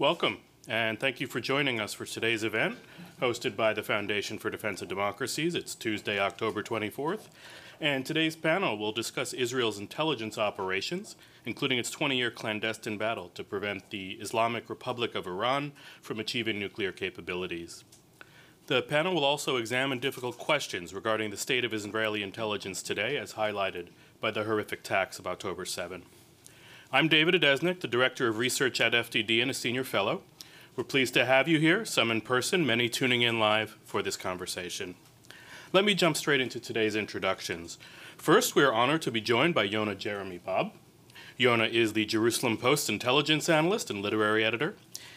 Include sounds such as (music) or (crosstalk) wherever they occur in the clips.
Welcome, and thank you for joining us for today's event, hosted by the Foundation for Defense of Democracies. It's Tuesday, October 24th, and today's panel will discuss Israel's intelligence operations, including its 20 year clandestine battle to prevent the Islamic Republic of Iran from achieving nuclear capabilities. The panel will also examine difficult questions regarding the state of Israeli intelligence today, as highlighted by the horrific attacks of October 7. I'm David Adesnik, the Director of Research at FDD and a Senior Fellow. We're pleased to have you here, some in person, many tuning in live for this conversation. Let me jump straight into today's introductions. First, we are honored to be joined by Yonah Jeremy Bob. Yonah is the Jerusalem Post intelligence analyst and literary editor.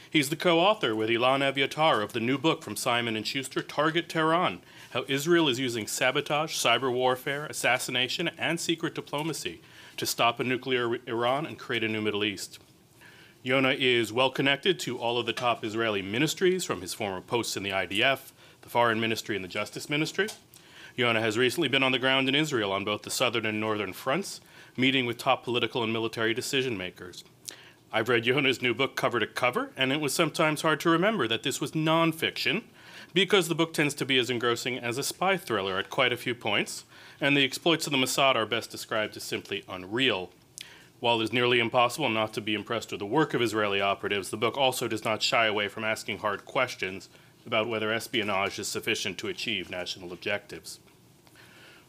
He's the co-author with Ilan Evyatar of the new book from Simon & Schuster, Target Tehran, How Israel is Using Sabotage, Cyber Warfare, Assassination, and Secret Diplomacy to stop a nuclear Iran and create a new Middle East. Yonah is well connected to all of the top Israeli ministries from his former posts in the IDF, the Foreign Ministry, and the Justice Ministry. Yonah has recently been on the ground in Israel on both the southern and northern fronts, meeting with top political and military decision makers. I've read Yonah's new book cover to cover, and it was sometimes hard to remember that this was nonfiction, because the book tends to be as engrossing as a spy thriller at quite a few points, and the exploits of the Mossad are best described as simply unreal. While it is nearly impossible not to be impressed with the work of Israeli operatives, the book also does not shy away from asking hard questions about whether espionage is sufficient to achieve national objectives.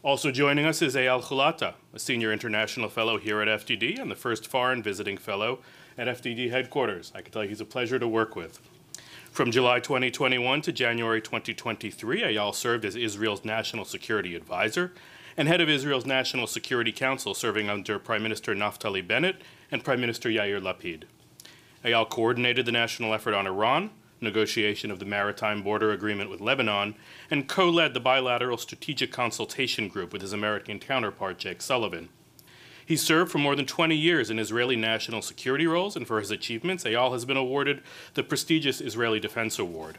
Also joining us is Eyal Hulata, a senior international fellow here at FDD and the first foreign visiting fellow at FDD headquarters. I can tell you he's a pleasure to work with. From July 2021 to January 2023, Eyal served as Israel's national security advisor and head of Israel's National Security Council, serving under Prime Minister Naftali Bennett and Prime Minister Yair Lapid. Eyal coordinated the national effort on Iran, negotiation of the maritime border agreement with Lebanon, and co led the bilateral strategic consultation group with his American counterpart, Jake Sullivan. He served for more than 20 years in Israeli national security roles, and for his achievements, Eyal has been awarded the prestigious Israeli Defense Award.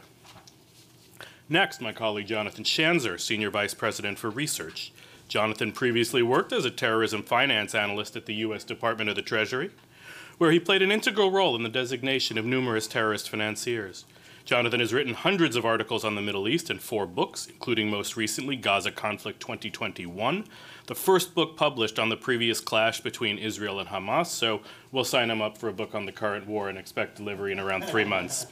Next, my colleague Jonathan Schanzer, Senior Vice President for Research. Jonathan previously worked as a terrorism finance analyst at the U.S. Department of the Treasury, where he played an integral role in the designation of numerous terrorist financiers. Jonathan has written hundreds of articles on the Middle East and four books, including most recently Gaza Conflict 2021, the first book published on the previous clash between Israel and Hamas. So we'll sign him up for a book on the current war and expect delivery in around three months.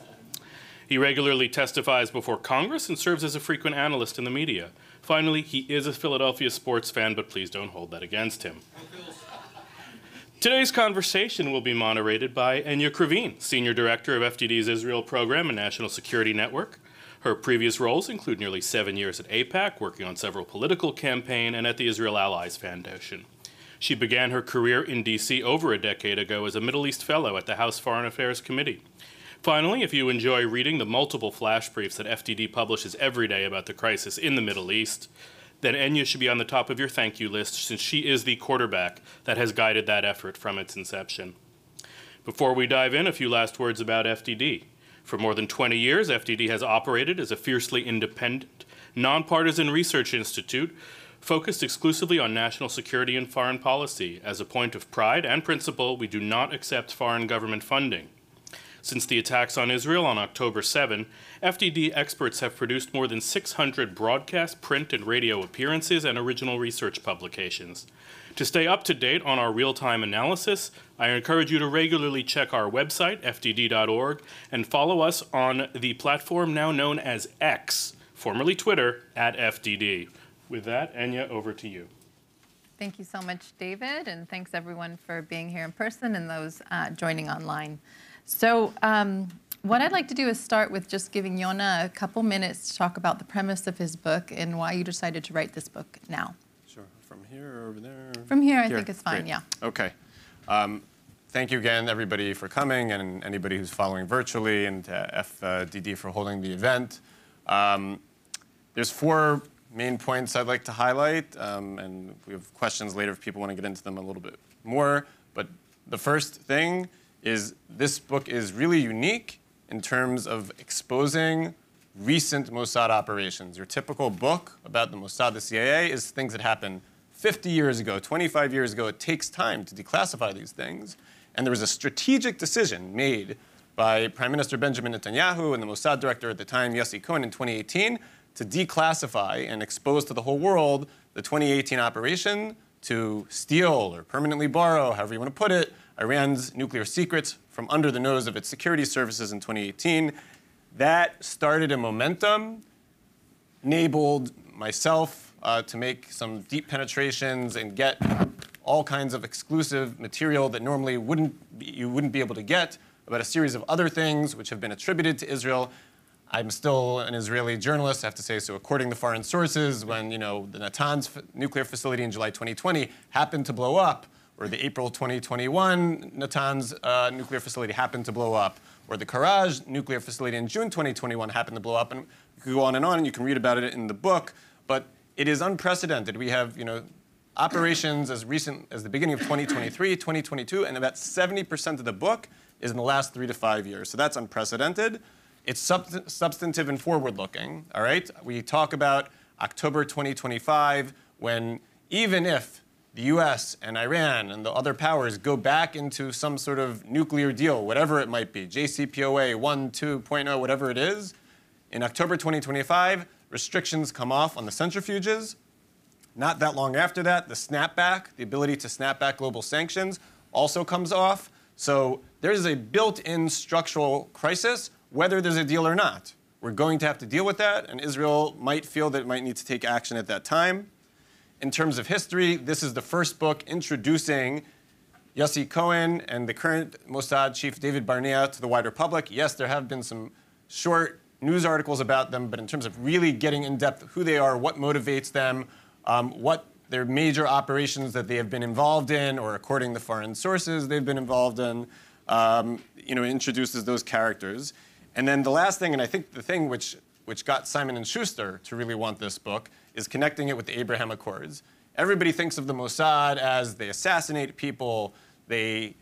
He regularly testifies before Congress and serves as a frequent analyst in the media. Finally, he is a Philadelphia sports fan, but please don't hold that against him. Today's conversation will be moderated by Enia Krivine, Senior Director of FDD's Israel Program and National Security Network. Her previous roles include nearly seven years at AIPAC, working on several political campaigns, and at the Israel Allies Foundation. She began her career in D.C. over a decade ago as a Middle East Fellow at the House Foreign Affairs Committee. Finally, if you enjoy reading the multiple flash briefs that FDD publishes every day about the crisis in the Middle East, then Enia should be on the top of your thank you list since she is the quarterback that has guided that effort from its inception. Before we dive in, a few last words about FDD. For more than 20 years, FDD has operated as a fiercely independent, nonpartisan research institute focused exclusively on national security and foreign policy. As a point of pride and principle, we do not accept foreign government funding. Since the attacks on Israel on October 7, FDD experts have produced more than 600 broadcast, print, and radio appearances and original research publications. To stay up to date on our real time analysis, I encourage you to regularly check our website, fdd.org, and follow us on the platform now known as X, formerly Twitter, at FDD. With that, Enia, over to you. Thank you so much, David, and thanks everyone for being here in person and those uh, joining online. So um, what I'd like to do is start with just giving Yonah a couple minutes to talk about the premise of his book and why you decided to write this book now. Sure. From here or over there? From here, I here. think it's fine, Great. yeah. Okay. Um, thank you again, everybody, for coming, and anybody who's following virtually, and to FDD for holding the event. Um, there's four main points I'd like to highlight, um, and we have questions later if people want to get into them a little bit more. But the first thing is this book is really unique in terms of exposing recent Mossad operations. Your typical book about the Mossad, the CIA, is things that happened 50 years ago, 25 years ago. It takes time to declassify these things. And there was a strategic decision made by Prime Minister Benjamin Netanyahu and the Mossad director at the time, Yossi Cohen, in 2018 to declassify and expose to the whole world the 2018 operation to steal or permanently borrow, however you want to put it, Iran's nuclear secrets from under the nose of its security services in 2018. That started a momentum, enabled myself uh, to make some deep penetrations and get all kinds of exclusive material that normally wouldn't you wouldn't be able to get about a series of other things which have been attributed to Israel. I'm still an Israeli journalist, I have to say. So, according to foreign sources, when you know the Natanz nuclear facility in July 2020 happened to blow up, or the April 2021 Natanz uh, nuclear facility happened to blow up, or the Karaj nuclear facility in June 2021 happened to blow up, and you can go on and on, and you can read about it in the book. But it is unprecedented. We have, you know, operations as recent as the beginning of 2023, 2022, and about 70% of the book is in the last three to five years. So that's unprecedented. It's sub- substantive and forward-looking. All right, we talk about October 2025 when even if the U.S. and Iran and the other powers go back into some sort of nuclear deal, whatever it might be, JCPOA 1, 2.0, whatever it is, in October 2025, restrictions come off on the centrifuges. Not that long after that, the snapback, the ability to snap back global sanctions, also comes off. So there's a built in structural crisis, whether there's a deal or not. We're going to have to deal with that, and Israel might feel that it might need to take action at that time. In terms of history, this is the first book introducing Yossi Cohen and the current Mossad chief David Barnea to the wider public. Yes, there have been some short news articles about them, but in terms of really getting in depth who they are, what motivates them, um, what their major operations that they have been involved in, or according to foreign sources they've been involved in, um, you know, introduces those characters. And then the last thing, and I think the thing which which got Simon and Schuster to really want this book, is connecting it with the Abraham Accords. Everybody thinks of the Mossad as they assassinate people, they,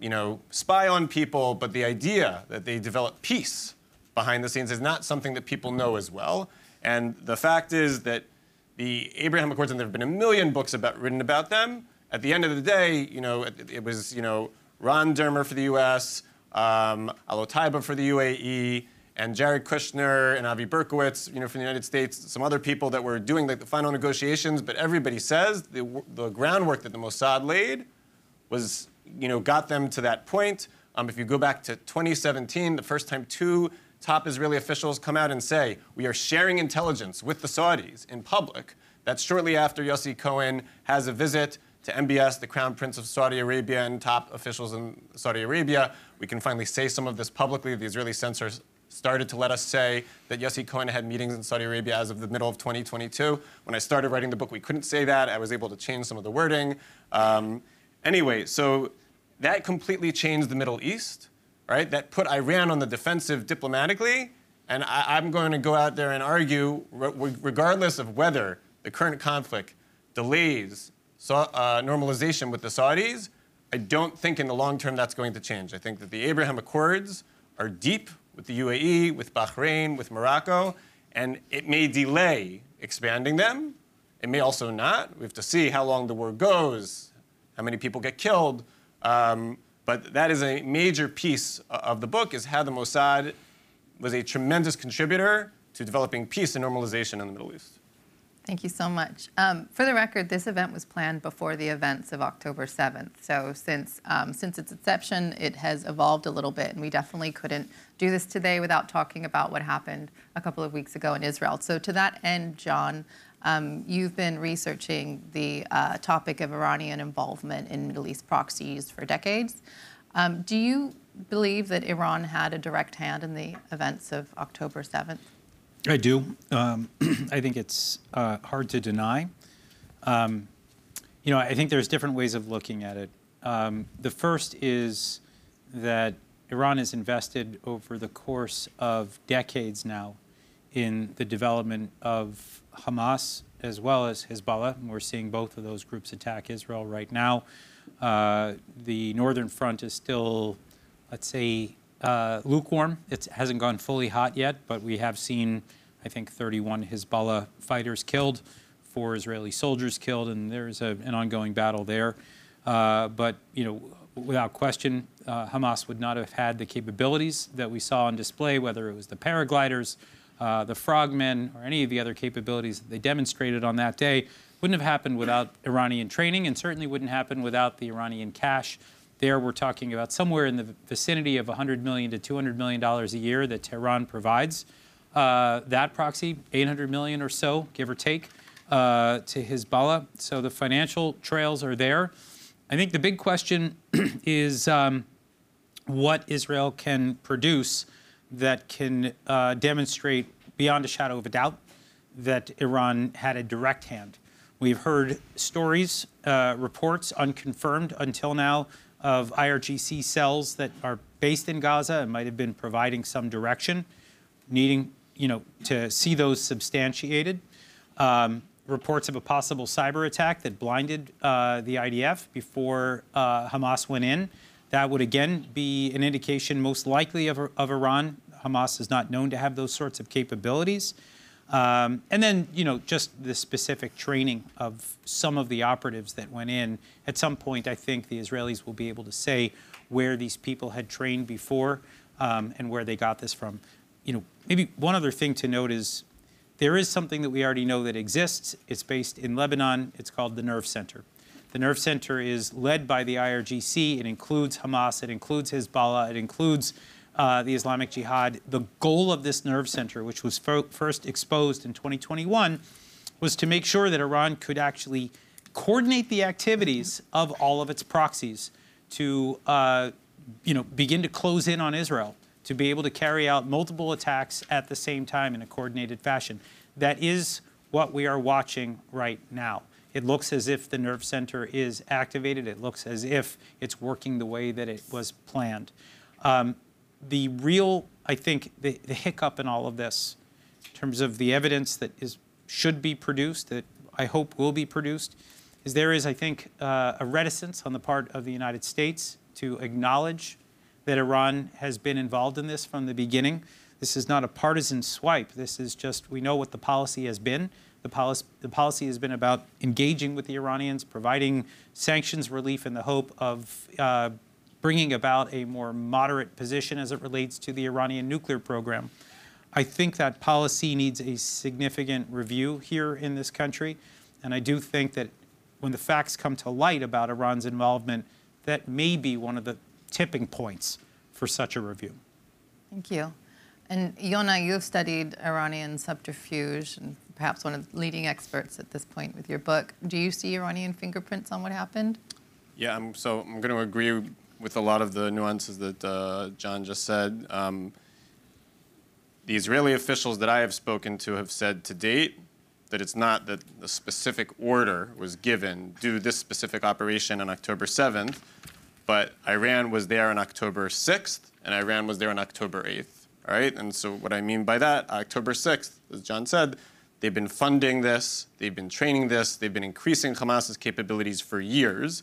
you know, spy on people, but the idea that they develop peace behind the scenes is not something that people know as well. And the fact is that the Abraham Accords, and there have been a million books about, written about them. At the end of the day, you know, it, it was, you know, Ron Dermer for the U.S., um, Al Otaiba for the UAE, and Jared Kushner and Avi Berkowitz, you know, from the United States, some other people that were doing the, the final negotiations. But everybody says the, the groundwork that the Mossad laid was, you know, got them to that point. Um, if you go back to 2017, the first time two top Israeli officials come out and say, we are sharing intelligence with the Saudis in public. That's shortly after Yossi Cohen has a visit to MBS, the Crown Prince of Saudi Arabia, and top officials in Saudi Arabia. We can finally say some of this publicly. The Israeli censors started to let us say that Yossi Cohen had meetings in Saudi Arabia as of the middle of 2022. When I started writing the book, we couldn't say that. I was able to change some of the wording. Um, anyway, so that completely changed the Middle East, right? That put Iran on the defensive diplomatically. And I, am going to go out there and argue, re- regardless of whether the current conflict delays so, uh, normalization with the Saudis, I don't think in the long term that's going to change. I think that the Abraham Accords are deep with the UAE, with Bahrain, with Morocco, and it may delay expanding them. It may also not. We have to see how long the war goes, how many people get killed. Um, but that is a major piece of the book is how the Mossad was a tremendous contributor to developing peace and normalization in the Middle East. Thank you so much. Um, for the record, this event was planned before the events of October 7th. So since um, since its inception, it has evolved a little bit, and we definitely couldn't do this today without talking about what happened a couple of weeks ago in Israel. So to that end, John, um, you've been researching the uh, topic of Iranian involvement in Middle East proxies for decades. Um, do you believe that Iran had a direct hand in the events of October 7th? I do. Um, (clears throat) I think it's uh, hard to deny. Um, you know, I think there's different ways of looking at it. Um, the first is that Iran has invested over the course of decades now in the development of Hamas as well as Hezbollah. And we're seeing both of those groups attack Israel right now. Uh, the Northern Front is still, let's say, uh, lukewarm. It hasn't gone fully hot yet, but we have seen, I think, 31 Hezbollah fighters killed, four Israeli soldiers killed, and there's a, an ongoing battle there. Uh, but you know, without question, uh, Hamas would not have had the capabilities that we saw on display, whether it was the paragliders, uh, the frogmen, or any of the other capabilities that they demonstrated on that day. Wouldn't have happened without Iranian training, and certainly wouldn't happen without the Iranian cash. There, we're talking about somewhere in the vicinity of 100 million to 200 million dollars a year that Tehran provides. Uh, that proxy, 800 million or so, give or take, uh, to Hezbollah. So the financial trails are there. I think the big question (clears throat) is um, what Israel can produce that can uh, demonstrate beyond a shadow of a doubt that Iran had a direct hand. We've heard stories, uh, reports, unconfirmed until now, of IRGC cells that are based in Gaza and might have been providing some direction, needing you know to see those substantiated. Um, reports of a possible cyber attack that blinded uh, the IDF before uh, Hamas went in. That would again be an indication, most likely, of, of Iran. Hamas is not known to have those sorts of capabilities. Um, and then, you know, just the specific training of some of the operatives that went in. At some point, I think the Israelis will be able to say where these people had trained before um, and where they got this from. You know, maybe one other thing to note is there is something that we already know that exists. It's based in Lebanon. It's called the Nerve Center. The Nerve Center is led by the IRGC. It includes Hamas. It includes Hezbollah. It includes uh, the Islamic Jihad. The goal of this nerve center, which was fir- first exposed in 2021, was to make sure that Iran could actually coordinate the activities of all of its proxies to, uh, you know, begin to close in on Israel, to be able to carry out multiple attacks at the same time in a coordinated fashion. That is what we are watching right now. It looks as if the nerve center is activated. It looks as if it's working the way that it was planned. Um, the real, I think, the, the hiccup in all of this, in terms of the evidence that is should be produced, that I hope will be produced, is there is, I think, uh, a reticence on the part of the United States to acknowledge that Iran has been involved in this from the beginning. This is not a partisan swipe. This is just, we know what the policy has been. The policy, the policy has been about engaging with the Iranians, providing sanctions relief in the hope of uh, bringing about a more moderate position as it relates to the Iranian nuclear program. I think that policy needs a significant review here in this country. And I do think that when the facts come to light about Iran's involvement, that may be one of the tipping points for such a review. Thank you. And Yonah, you've studied Iranian subterfuge and perhaps one of the leading experts at this point with your book. Do you see Iranian fingerprints on what happened? Yeah, I'm, so I'm going to agree with a lot of the nuances that uh, John just said. Um, the Israeli officials that I have spoken to have said to date that it's not that the specific order was given, do this specific operation on October 7th, but Iran was there on October 6th, and Iran was there on October 8th. All right, and so what I mean by that, October 6th, as John said, they've been funding this, they've been training this, they've been increasing Hamas's capabilities for years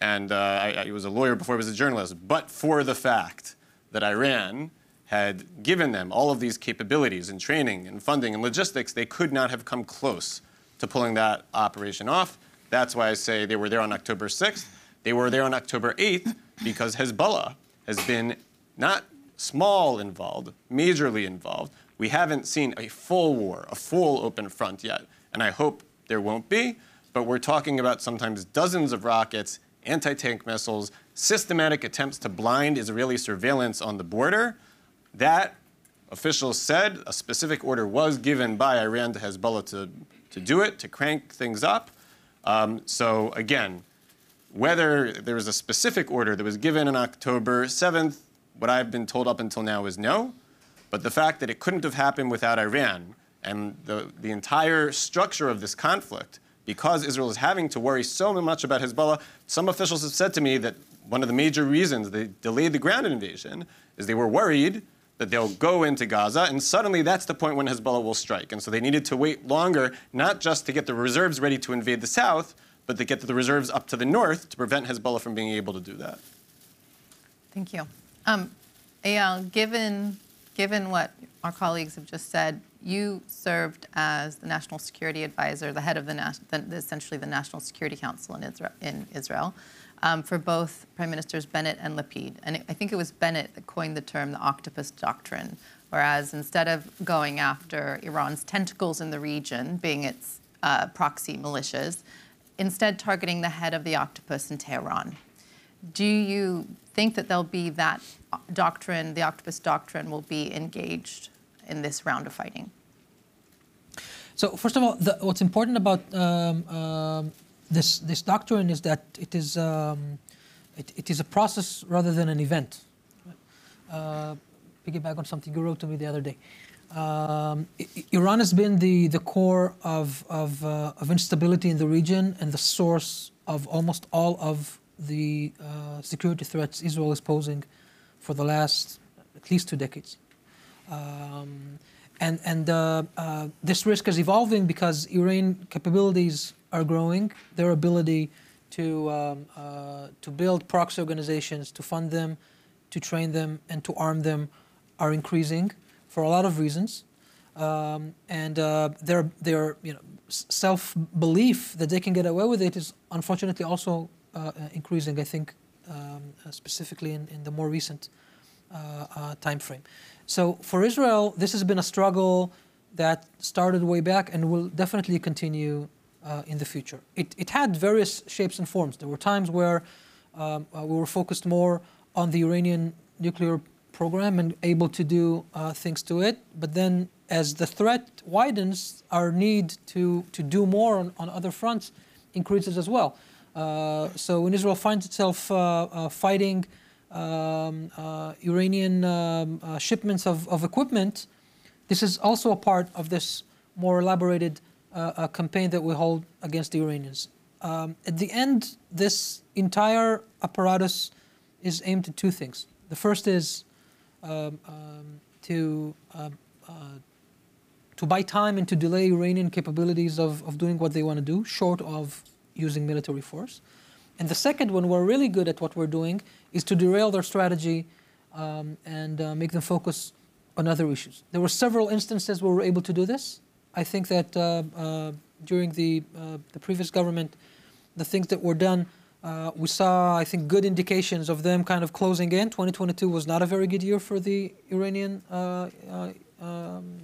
and uh, I, I was a lawyer before I was a journalist, but for the fact that Iran had given them all of these capabilities and training and funding and logistics, they could not have come close to pulling that operation off. That's why I say they were there on October 6th. They were there on October 8th because Hezbollah has been not small involved, majorly involved. We haven't seen a full war, a full open front yet, and I hope there won't be. But we're talking about sometimes dozens of rockets anti tank missiles, systematic attempts to blind Israeli surveillance on the border. That, officials said, a specific order was given by Iran to Hezbollah to, to do it, to crank things up. Um, so, again, whether there was a specific order that was given on October 7th, what I've been told up until now is no. But the fact that it couldn't have happened without Iran and the, the entire structure of this conflict because Israel is having to worry so much about Hezbollah, some officials have said to me that one of the major reasons they delayed the ground invasion is they were worried that they'll go into Gaza, and suddenly that's the point when Hezbollah will strike. And so they needed to wait longer, not just to get the reserves ready to invade the south, but to get the reserves up to the north to prevent Hezbollah from being able to do that. Thank you. Um, given, given what our colleagues have just said, you served as the national security advisor, the head of the, the essentially the National Security Council in Israel, in Israel um, for both Prime Ministers Bennett and Lapid. And it, I think it was Bennett that coined the term the octopus doctrine, whereas instead of going after Iran's tentacles in the region, being its uh, proxy militias, instead targeting the head of the octopus in Tehran. Do you think that there'll be that doctrine, the octopus doctrine, will be engaged in this round of fighting? So first of all, the, what's important about um, um, this this doctrine is that it is um, it, it is a process rather than an event. Uh, piggyback on something you wrote to me the other day. Um, Iran has been the, the core of, of, uh, of, instability in the region and the source of almost all of the uh, security threats Israel is posing for the last at least two decades. Um, and and uh, uh this risk is evolving because Iranian capabilities are growing, their ability to, um, uh, to build proxy organizations, to fund them, to train them, and to arm them are increasing for a lot of reasons. Um, and uh, their, their you know, self belief that they can get away with it is unfortunately also uh, increasing, I think, um, uh, specifically in, in the more recent time frame. So for Israel, this has been a struggle that started way back and will definitely continue uh, in the future. It, it had various shapes and forms. There were times where um, uh, we were focused more on the Iranian nuclear program and able to do uh, things to it. But then, as the threat widens, our need to, to do more on, on other fronts increases as well. Uh, so when Israel finds itself uh, uh, fighting um, Iranian um, shipments of, of equipment, this is also a part of this more elaborated uh, a campaign that we hold against the Iranians. Um, at the end, this entire apparatus is aimed at two things. The first is um, um, to uh, uh, to buy time and to delay Iranian capabilities of, of doing what they want to do, short of using military force. And the second, one, we're really good at what we're doing, is to derail their strategy um, and uh, make them focus on other issues. There were several instances where we were able to do this. I think that uh, uh, during the, uh, the previous government, the things that were done, we saw, I think, good indications of them kind of closing in. 2022 was not a very good year for the Iranian um,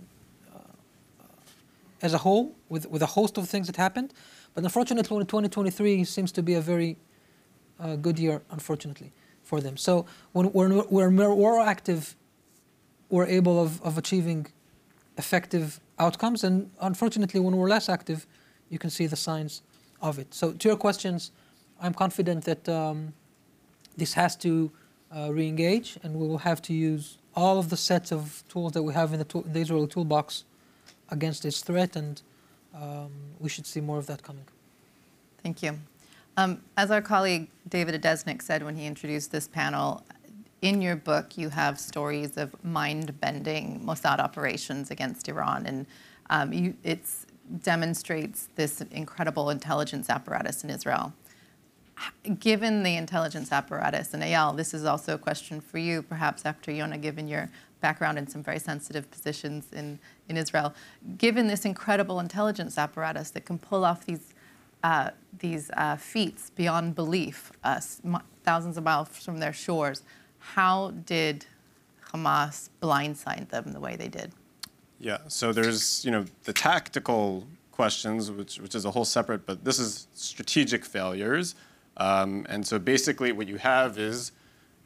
as a whole, with, with a host of things that happened. But unfortunately, 2023 seems to be a very uh, good year, unfortunately, for them. So when we're, we're more active, we're able of, of achieving effective outcomes. And unfortunately, when we're less active, you can see the signs of it. So, to your questions, I'm confident that um, this has to uh, re engage, and we will have to use all of the sets of tools that we have in the, tool, the Israeli toolbox against this threat, and um, we should see more of that coming. Thank you. Um, as our colleague David Adesnik said when he introduced this panel, in your book, you have stories of mind-bending Mossad operations against Iran, and um, it demonstrates this incredible intelligence apparatus in Israel. Given the intelligence apparatus, and Eyal, this is also a question for you, perhaps after Yonah, given your background in some very sensitive positions in, in Israel, given this incredible intelligence apparatus that can pull off these uh, these uh, feats beyond belief, uh, thousands of miles from their shores, how did Hamas blindside them the way they did? Yeah, so there's, you know, the tactical questions, which, which is a whole separate, but this is strategic failures. Um, and so basically what you have is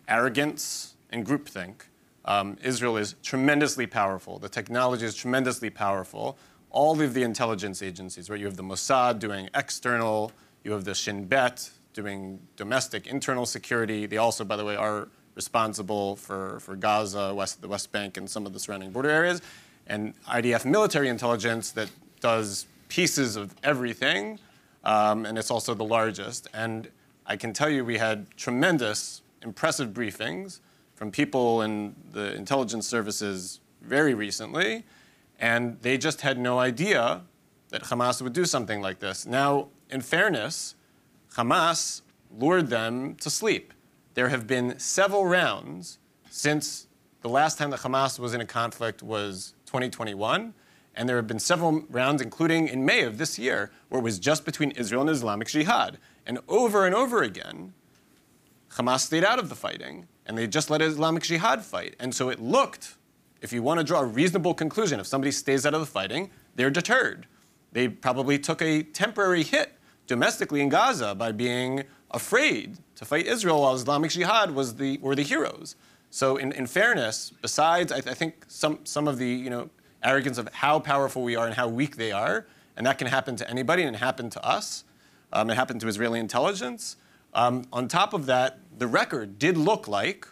arrogance and groupthink. Um, Israel is tremendously powerful. The technology is tremendously powerful. All of the intelligence agencies, right? You have the Mossad doing external, you have the Shin Bet doing domestic, internal security. They also, by the way, are responsible for, for Gaza, West, the West Bank, and some of the surrounding border areas, and IDF military intelligence that does pieces of everything, um, and it's also the largest. And I can tell you we had tremendous, impressive briefings from people in the intelligence services very recently, and they just had no idea that Hamas would do something like this. Now, in fairness, Hamas lured them to sleep. There have been several rounds since the last time that Hamas was in a conflict was 2021, And there have been several rounds, including in May of this year, where it was just between Israel and Islamic Jihad. And over and over again, Hamas stayed out of the fighting, and they just let Islamic Jihad fight. And so it looked, if you want to draw a reasonable conclusion, if somebody stays out of the fighting, they're deterred. They probably took a temporary hit domestically in Gaza by being afraid to fight Israel while Islamic Jihad was the, were the heroes. So in, in fairness, besides, I, I think some, some of the you know, arrogance of how powerful we are and how weak they are, and that can happen to anybody, and it happened to us. Um, it happened to Israeli intelligence. Um, on top of that, the record did look like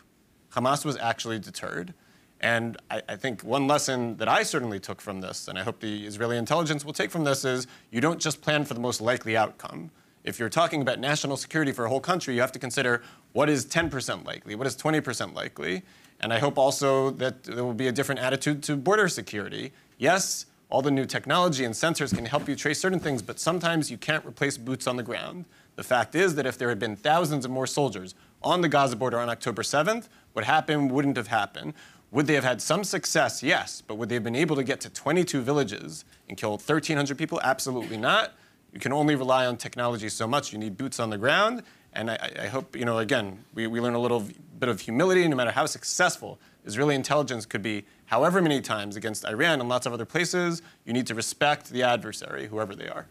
Hamas was actually deterred. And I, I, think one lesson that I certainly took from this, and I hope the Israeli intelligence will take from this, is you don't just plan for the most likely outcome. If you're talking about national security for a whole country, you have to consider what is 10% likely, what is 20% likely. And I hope also that there will be a different attitude to border security. Yes, all the new technology and sensors can help you trace certain things, but sometimes you can't replace boots on the ground. The fact is that if there had been thousands of more soldiers on the Gaza border on October 7th, what happened wouldn't have happened. Would they have had some success? Yes. But would they have been able to get to 22 villages and kill 1,300 people? Absolutely not. You can only rely on technology so much. You need boots on the ground. And I, I hope, you know, again, we, we learn a little bit of humility no matter how successful Israeli intelligence could be however many times against Iran and lots of other places. You need to respect the adversary, whoever they are.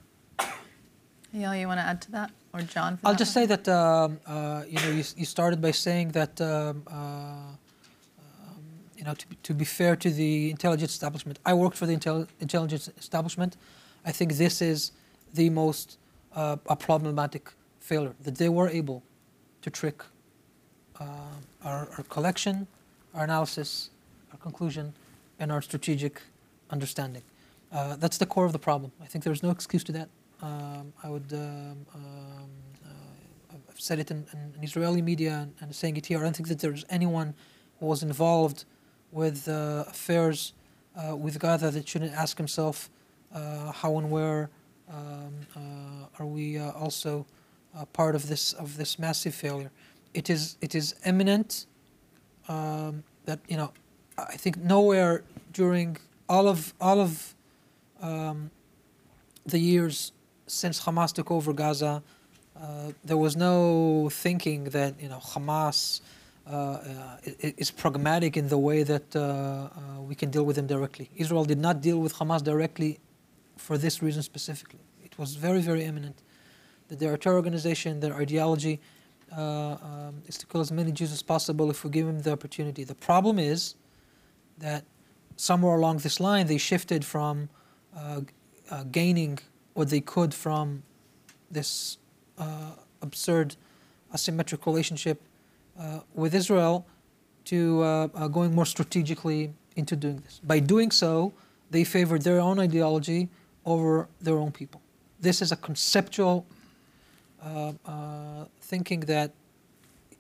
Eyal, you want to add to that? Or John? I'll just one? say that, um, uh, you know, you, you started by saying that um, uh, you know, to be, to be fair to the intelligence establishment, I worked for the intel- intelligence establishment. I think this is the most uh, a problematic failure that they were able to trick uh, our, our, collection, our analysis, our conclusion, and our strategic understanding. Uh, that's the core of the problem. I think there's no excuse to that. Um, I would. Um, um, uh, I've said it in, in, Israeli media and, and saying it here. I don't think that there's anyone who was involved with uh, affairs uh, with Gaza that shouldn't ask himself uh, how and where um, are we also part of this of this massive failure. It is it is eminent um, that you know I think nowhere during all of all of um, the years since Hamas took over Gaza, uh, there was no thinking that you know Hamas is pragmatic in the way that uh, we can deal with them directly. Israel did not deal with Hamas directly for this reason specifically. It was very, very imminent that they're a terror organization, their ideology uh, um, is to kill as many Jews as possible if we give them the opportunity. The problem is that somewhere along this line they shifted from uh, uh, gaining what they could from this absurd asymmetric relationship uh, with Israel to uh, uh, going more strategically into doing this. By doing so, they favored their own ideology over their own people. This is a conceptual uh, uh, thinking that,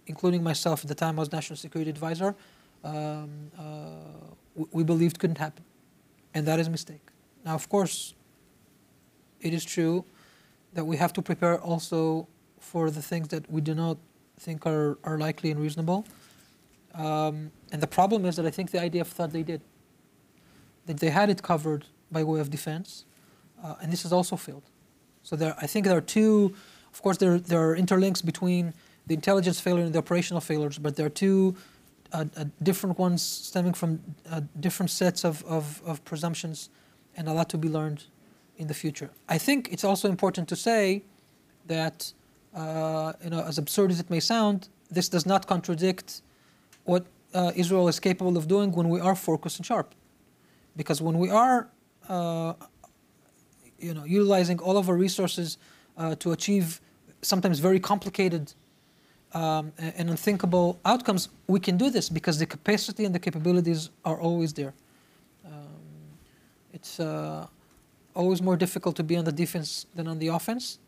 including myself at the time I was National Security Advisor, um, uh, we believed couldn't happen. And that is a mistake. Now, of course, it is true that we have to prepare also for the things that we do not think are, are likely and reasonable. Um, and the problem is that I think the IDF thought they did. That they had it covered by way of defense, uh, and this has also failed. So there, I think there are two, of course, there, there are interlinks between the intelligence failure and the operational failures, but there are two uh, uh, different ones stemming from uh, different sets of, of, of presumptions and a lot to be learned in the future. I think it's also important to say that uh, you know, as absurd as it may sound, this does not contradict what uh, Israel is capable of doing when we are focused and sharp. Because when we are, uh, you know, utilizing all of our resources uh, to achieve sometimes very complicated um, and unthinkable outcomes, we can do this because the capacity and the capabilities are always there. Um, it's uh, always more difficult to be on the defense than on the offense.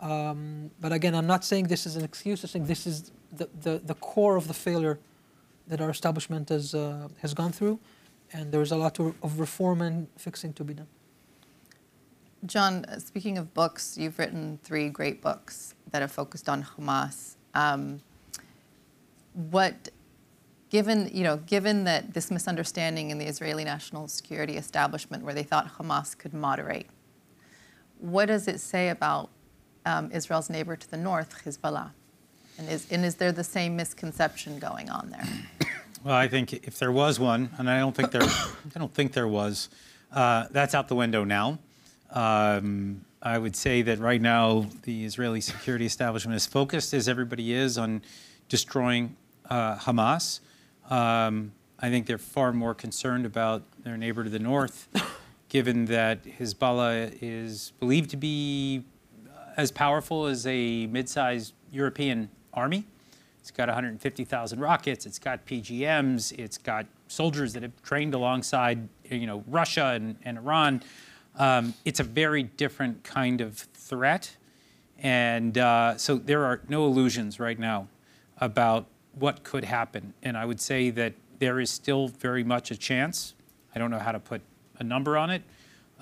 Um, but again, I'm not saying this is an excuse. I'm saying this is the, the, the core of the failure that our establishment has, uh, has gone through, and there is a lot of reform and fixing to be done. John, uh, speaking of books, you've written three great books that have focused on Hamas. Um, what given, you know, given that this misunderstanding in the Israeli national security establishment where they thought Hamas could moderate, what does it say about um, Israel's neighbor to the north, Hezbollah? And is, and is there the same misconception going on there? Well, I think if there was one, and I don't think there, (coughs) I don't think there was, uh, that's out the window now. Um, I would say that right now the Israeli security establishment is focused, as everybody is, on destroying uh, Hamas. Um, I think they're far more concerned about their neighbor to the north, given that Hezbollah is believed to be as powerful as a mid-sized European army. It's got 150,000 rockets. It's got PGMs. It's got soldiers that have trained alongside, you know, Russia and, and Iran. Um, it's a very different kind of threat, and uh, so there are no illusions right now about what could happen. And I would say that there is still very much a chance. I don't know how to put a number on it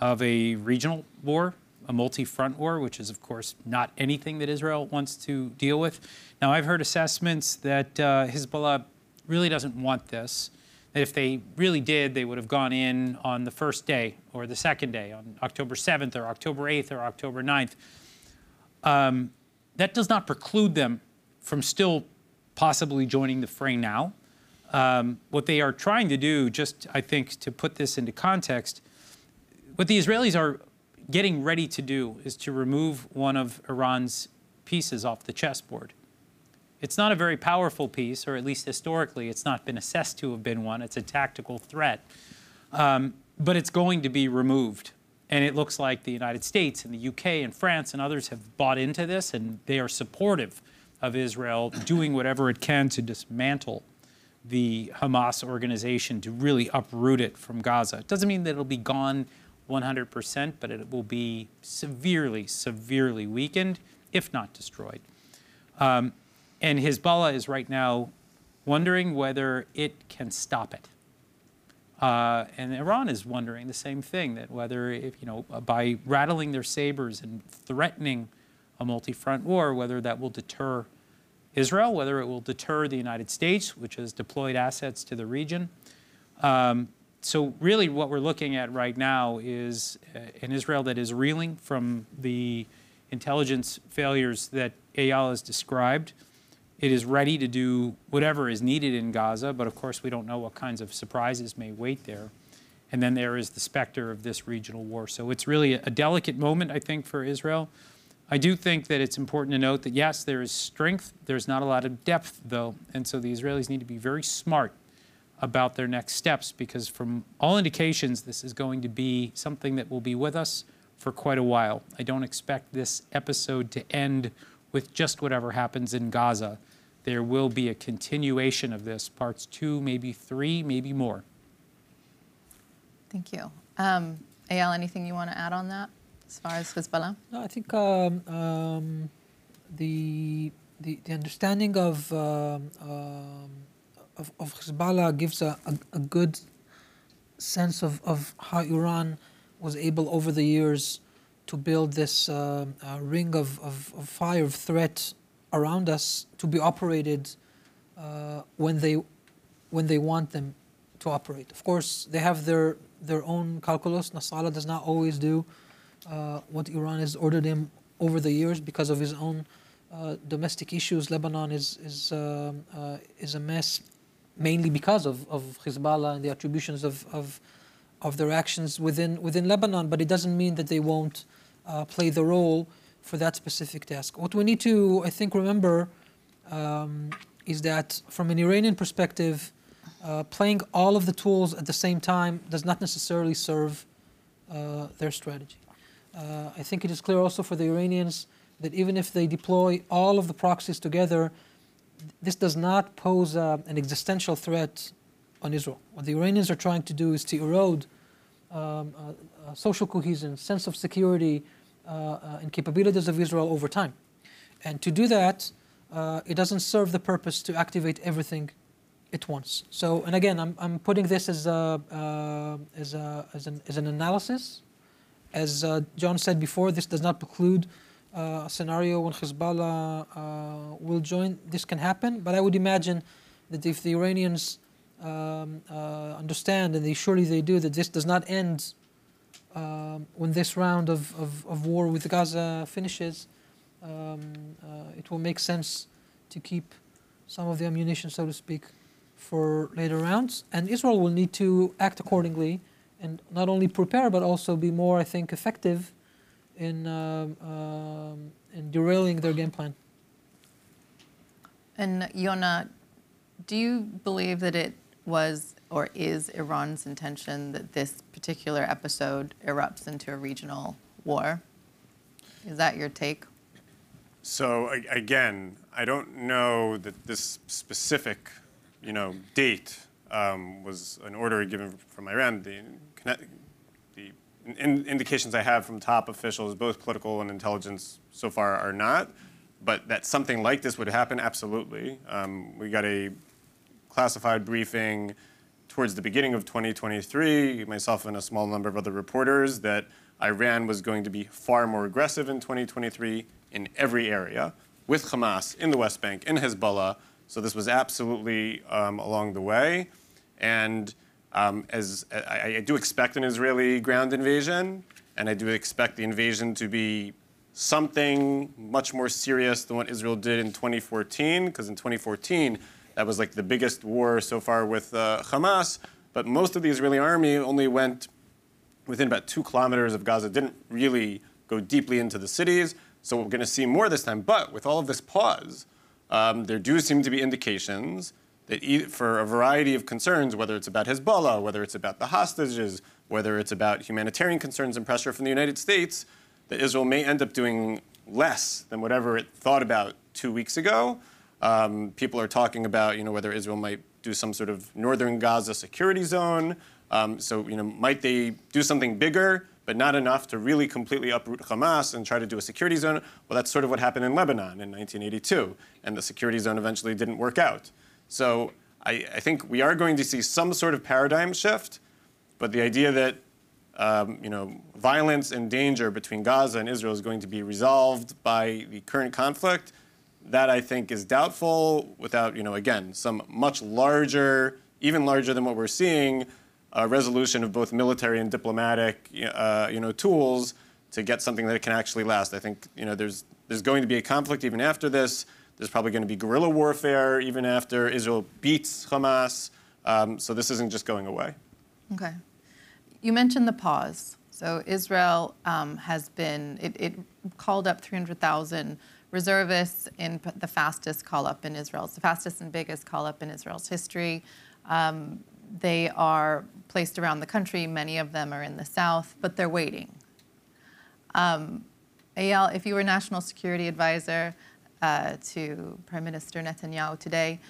of a regional war a multi-front war, which is, of course, not anything that Israel wants to deal with. Now, I've heard assessments that uh, Hezbollah really doesn't want this. That if they really did, they would have gone in on the first day or the second day, on October 7th or October 8th or October 9th. Um, that does not preclude them from still possibly joining the fray now. Um, what they are trying to do, just I think to put this into context, what the Israelis are getting ready to do is to remove one of Iran's pieces off the chessboard. It's not a very powerful piece, or at least historically, it's not been assessed to have been one. It's a tactical threat. Um, but it's going to be removed. And it looks like the United States and the UK and France and others have bought into this, and they are supportive of Israel doing whatever it can to dismantle the Hamas organization, to really uproot it from Gaza. It doesn't mean that it'll be gone 100%, but it will be severely, severely weakened, if not destroyed. Um, and Hezbollah is right now wondering whether it can stop it. Uh, and Iran is wondering the same thing that whether, if, you know, by rattling their sabers and threatening a multi front war, whether that will deter Israel, whether it will deter the United States, which has deployed assets to the region. Um, so really what we're looking at right now is uh, an Israel that is reeling from the intelligence failures that Eyal has described. It is ready to do whatever is needed in Gaza, but of course we don't know what kinds of surprises may wait there. And then there is the specter of this regional war. So it's really a delicate moment, I think, for Israel. I do think that it's important to note that yes, there is strength. There's not a lot of depth, though. And so the Israelis need to be very smart about their next steps because from all indications, this is going to be something that will be with us for quite a while. I don't expect this episode to end with just whatever happens in Gaza. There will be a continuation of this, parts two, maybe three, maybe more. Thank you. Um, Eyal, anything you want to add on that as far as Hezbollah? No, I think um, um, the, the, the understanding of um, um of, of Hezbollah gives a, a, a good sense of, of how Iran was able over the years to build this uh, uh, ring of, of, of, fire of threat around us to be operated uh, when they when they want them to operate. Of course, they have their their own calculus. Nasrallah does not always do uh, what Iran has ordered him over the years because of his own uh, domestic issues. Lebanon is is um, uh, is a mess mainly because of, of Hezbollah and the attributions of, of, of their actions within, within Lebanon, but it doesn't mean that they won't uh, play the role for that specific task. What we need to, I think, remember um, is that from an Iranian perspective, uh, playing all of the tools at the same time does not necessarily serve uh, their strategy. Uh, I think it is clear also for the Iranians that even if they deploy all of the proxies together, this does not pose uh, an existential threat on Israel. What the Iranians are trying to do is to erode um, uh, uh, social cohesion, sense of security, uh, uh, and capabilities of Israel over time. And to do that, it doesn't serve the purpose to activate everything at once. So, and again, I'm, I'm putting this as, a, as, a, as, an, as an analysis. As John said before, this does not preclude uh, scenario when Hezbollah uh, will join, this can happen. But I would imagine that if the Iranians um, uh, understand, and they surely they do, that this does not end um, when this round of, of, of war with Gaza finishes, um, uh, it will make sense to keep some of the ammunition, so to speak, for later rounds. And Israel will need to act accordingly and not only prepare but also be more, I think, effective in, um, um, in derailing their game plan. And Yonah, do you believe that it was or is Iran's intention that this particular episode erupts into a regional war? Is that your take? So again, I don't know that this specific, you know, date um, was an order given from Iran. The in- indications I have from top officials, both political and intelligence, so far are not. But that something like this would happen, absolutely. Um, we got a classified briefing towards the beginning of 2023, myself and a small number of other reporters, that Iran was going to be far more aggressive in 2023 in every area, with Hamas in the West Bank, in Hezbollah. So this was absolutely um, along the way. And um, as I, I do expect an Israeli ground invasion, and I do expect the invasion to be something much more serious than what Israel did in 2014, because in 2014, that was like the biggest war so far with uh, Hamas. But most of the Israeli army only went within about two kilometers of Gaza, didn't really go deeply into the cities. So we're going to see more this time. But with all of this pause, um, there do seem to be indications that for a variety of concerns, whether it's about Hezbollah, whether it's about the hostages, whether it's about humanitarian concerns and pressure from the United States, that Israel may end up doing less than whatever it thought about two weeks ago. Um, people are talking about, you know, whether Israel might do some sort of northern Gaza security zone. Um, so, you know, might they do something bigger, but not enough to really completely uproot Hamas and try to do a security zone? Well, that's sort of what happened in Lebanon in 1982, and the security zone eventually didn't work out. So, I, I think we are going to see some sort of paradigm shift, but the idea that um, you know, violence and danger between Gaza and Israel is going to be resolved by the current conflict, that I think is doubtful without, you know, again, some much larger, even larger than what we're seeing, uh, resolution of both military and diplomatic, uh, you know, tools to get something that can actually last. I think, you know, there's, there's going to be a conflict even after this. There's probably going to be guerrilla warfare even after Israel beats Hamas. Um, so this isn't just going away. Okay. You mentioned the pause. So Israel um, has been, it, it called up 300,000 reservists in the fastest call up in Israel's, the fastest and biggest call up in Israel's history. Um, they are placed around the country. Many of them are in the south, but they're waiting. Um, if you were national security advisor uh, to Prime Minister Netanyahu today,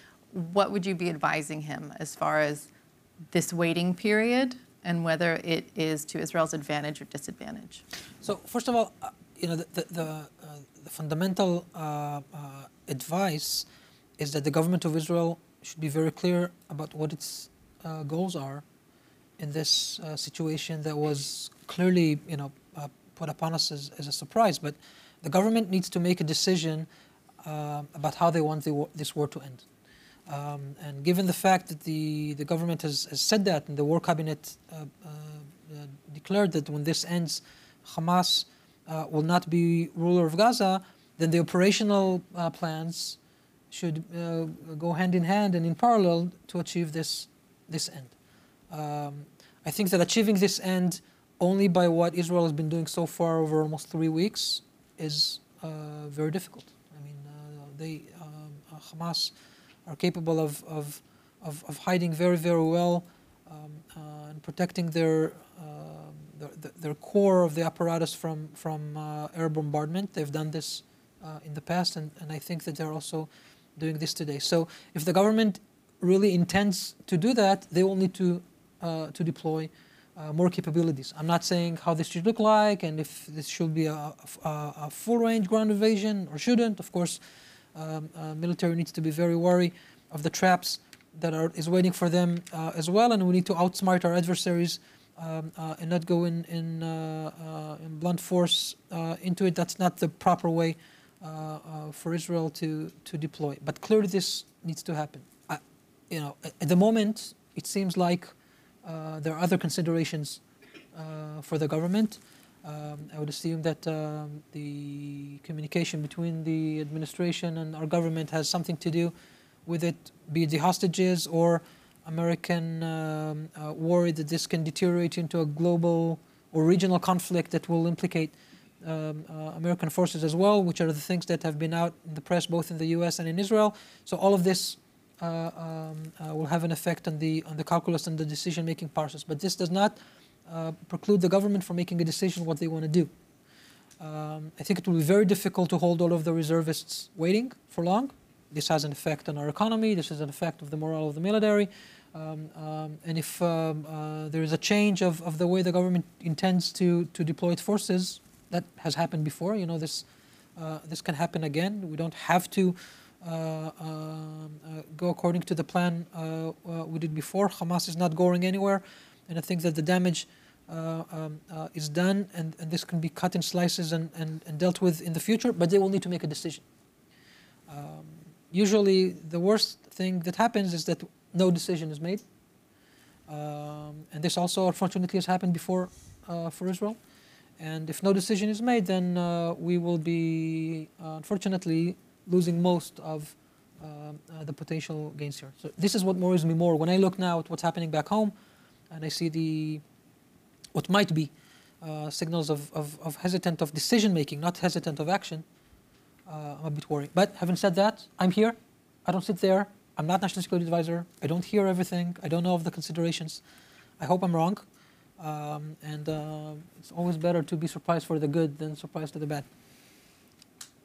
what would you be advising him as far as this waiting period and whether it is to Israel's advantage or disadvantage? So first of all, uh, you know the the, the, uh, the fundamental uh, uh, advice is that the government of Israel should be very clear about what its uh, goals are in this situation that was clearly you know put upon us as, as a surprise. But the government needs to make a decision uh, about how they want the war, this war to end. Um, and given the fact that the, the government has, has said that and the war cabinet uh, uh, uh, declared that when this ends, Hamas uh, will not be ruler of Gaza, then the operational uh, plans should uh, go hand in hand and in parallel to achieve this, this end. Um, I think that achieving this end only by what Israel has been doing so far over almost three weeks is very difficult. They, um, Hamas are capable of, of, of, of hiding very, very well um, uh, and protecting their, uh, their, their, core of the apparatus from, from uh, air bombardment. They've done this uh, in the past, and, and I think that they're also doing this today. So if the government really intends to do that, they will need to, uh, to deploy uh, more capabilities. I'm not saying how this should look like and if this should be a, a, a full range ground invasion or shouldn't. Of course, um, uh, military needs to be very wary of the traps that are is waiting for them uh, as well, and we need to outsmart our adversaries um, uh, and not go in in, uh, uh, in blunt force uh, into it. That's not the proper way for Israel to to deploy. But clearly, this needs to happen. you know, at- the moment, it seems like there are other considerations for the government. Um, I would assume that um, the communication between the administration and our government has something to do with it, be it the hostages or American um, uh, worry that this can deteriorate into a global or regional conflict that will implicate um, uh, American forces as well, which are the things that have been out in the press both in the U.S. and in Israel. So all of this uh, um, uh, will have an effect on the on the calculus and the decision-making process. But this does not uh, preclude the government from making a decision what they want to do. Um, I think it will be very difficult to hold all of the reservists waiting for long. This has an effect on our economy. This has an effect of the morale of the military. Um, um, and if um, uh, there is a change of, of the way the government intends to, to deploy its forces, that has happened before. You know, this, uh, this can happen again. We don't have to uh, uh, go according to the plan we did before. Hamas is not going anywhere. And I think that the damage um, uh, is done, and, and this can be cut in slices and, and, and dealt with in the future, but they will need to make a decision. Um, usually, the worst thing that happens is that no decision is made. Um, and this also, unfortunately, has happened before uh, for Israel. And if no decision is made, then uh, we will be, uh, unfortunately, losing most of um, uh, the potential gains here. So this is what worries me more. When I look now at what's happening back home, and I see the what might be uh, signals of, of, of hesitant of decision making, not hesitant of action, uh, I'm a bit worried. But having said that, I'm here. I don't sit there. I'm not national security advisor. I don't hear everything. I don't know of the considerations. I hope I'm wrong. Um, and uh, it's always better to be surprised for the good than surprised to the bad.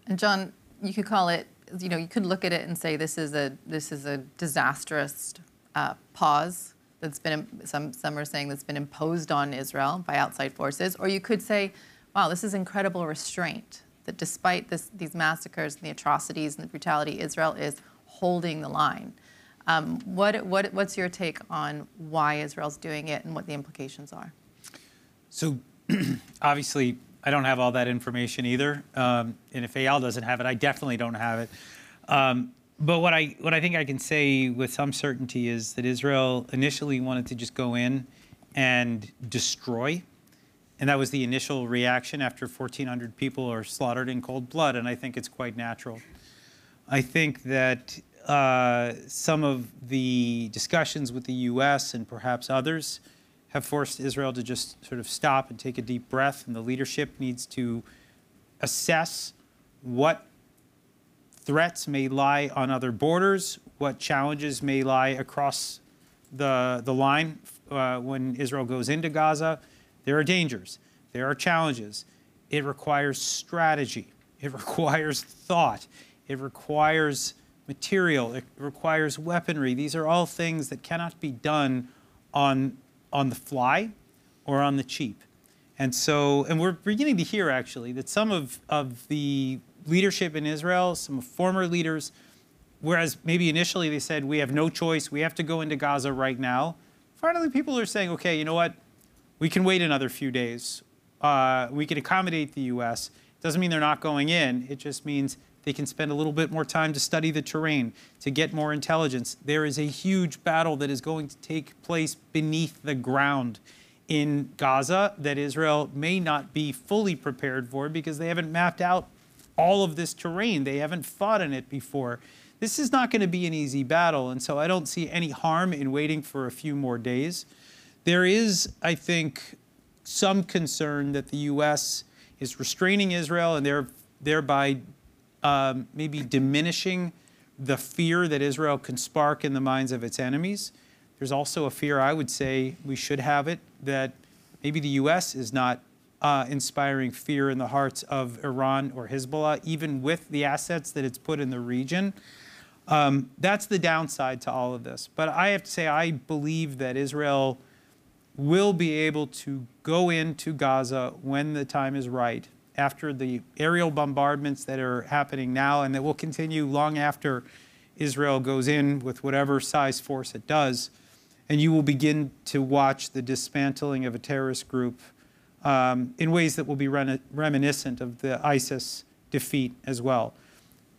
And John, you could call it, you know, you could look at it and say this is a this is a disastrous uh, pause that's been some some are saying that's been imposed on Israel by outside forces, or you could say, wow, this is incredible restraint that despite this, these massacres and the atrocities and the brutality, Israel is holding the line. Um, what, what, what's your take on why Israel's doing it and what the implications are? So (clears throat) obviously, I don't have all that information either. Um, and if Eyal doesn't have it, I definitely don't have it. Um, but what I what I think I can say with some certainty is that Israel initially wanted to just go in and destroy, and that was the initial reaction after 1,400 people are slaughtered in cold blood, and I think it's quite natural. I think that uh, some of the discussions with the U.S. and perhaps others have forced Israel to just sort of stop and take a deep breath, and the leadership needs to assess what threats may lie on other borders, what challenges may lie across the, the line uh, when Israel goes into Gaza. There are dangers, there are challenges. It requires strategy, it (laughs) requires thought, it requires material, it requires weaponry. These are all things that cannot be done on, on the fly or on the cheap. And so, and we're beginning to hear actually that some of, of the leadership in Israel, some former leaders, whereas maybe initially they said, we have no choice, we have to go into Gaza right now. Finally, people are saying, okay, you know what? We can wait another few days. Uh, we can accommodate the U.S. It doesn't mean they're not going in. It just means they can spend a little bit more time to study the terrain, to get more intelligence. There is a huge battle that is going to take place beneath the ground in Gaza that Israel may not be fully prepared for because they haven't mapped out all of this terrain. They haven't fought in it before. This is not going to be an easy battle, and so I don't see any harm in waiting for a few more days. There is, I think, some concern that the U.S. is restraining Israel and there, thereby um, maybe diminishing the fear that Israel can spark in the minds of its enemies. There's also a fear, I would say, we should have it, that maybe the U.S. is not uh, inspiring fear in the hearts of Iran or Hezbollah, even with the assets that it's put in the region. Um, that's the downside to all of this. But I have to say, I believe that Israel will be able to go into Gaza when the time is right, after the aerial bombardments that are happening now and that will continue long after Israel goes in with whatever size force it does. And you will begin to watch the dismantling of a terrorist group um, in ways that will be rem- reminiscent of the ISIS defeat as well.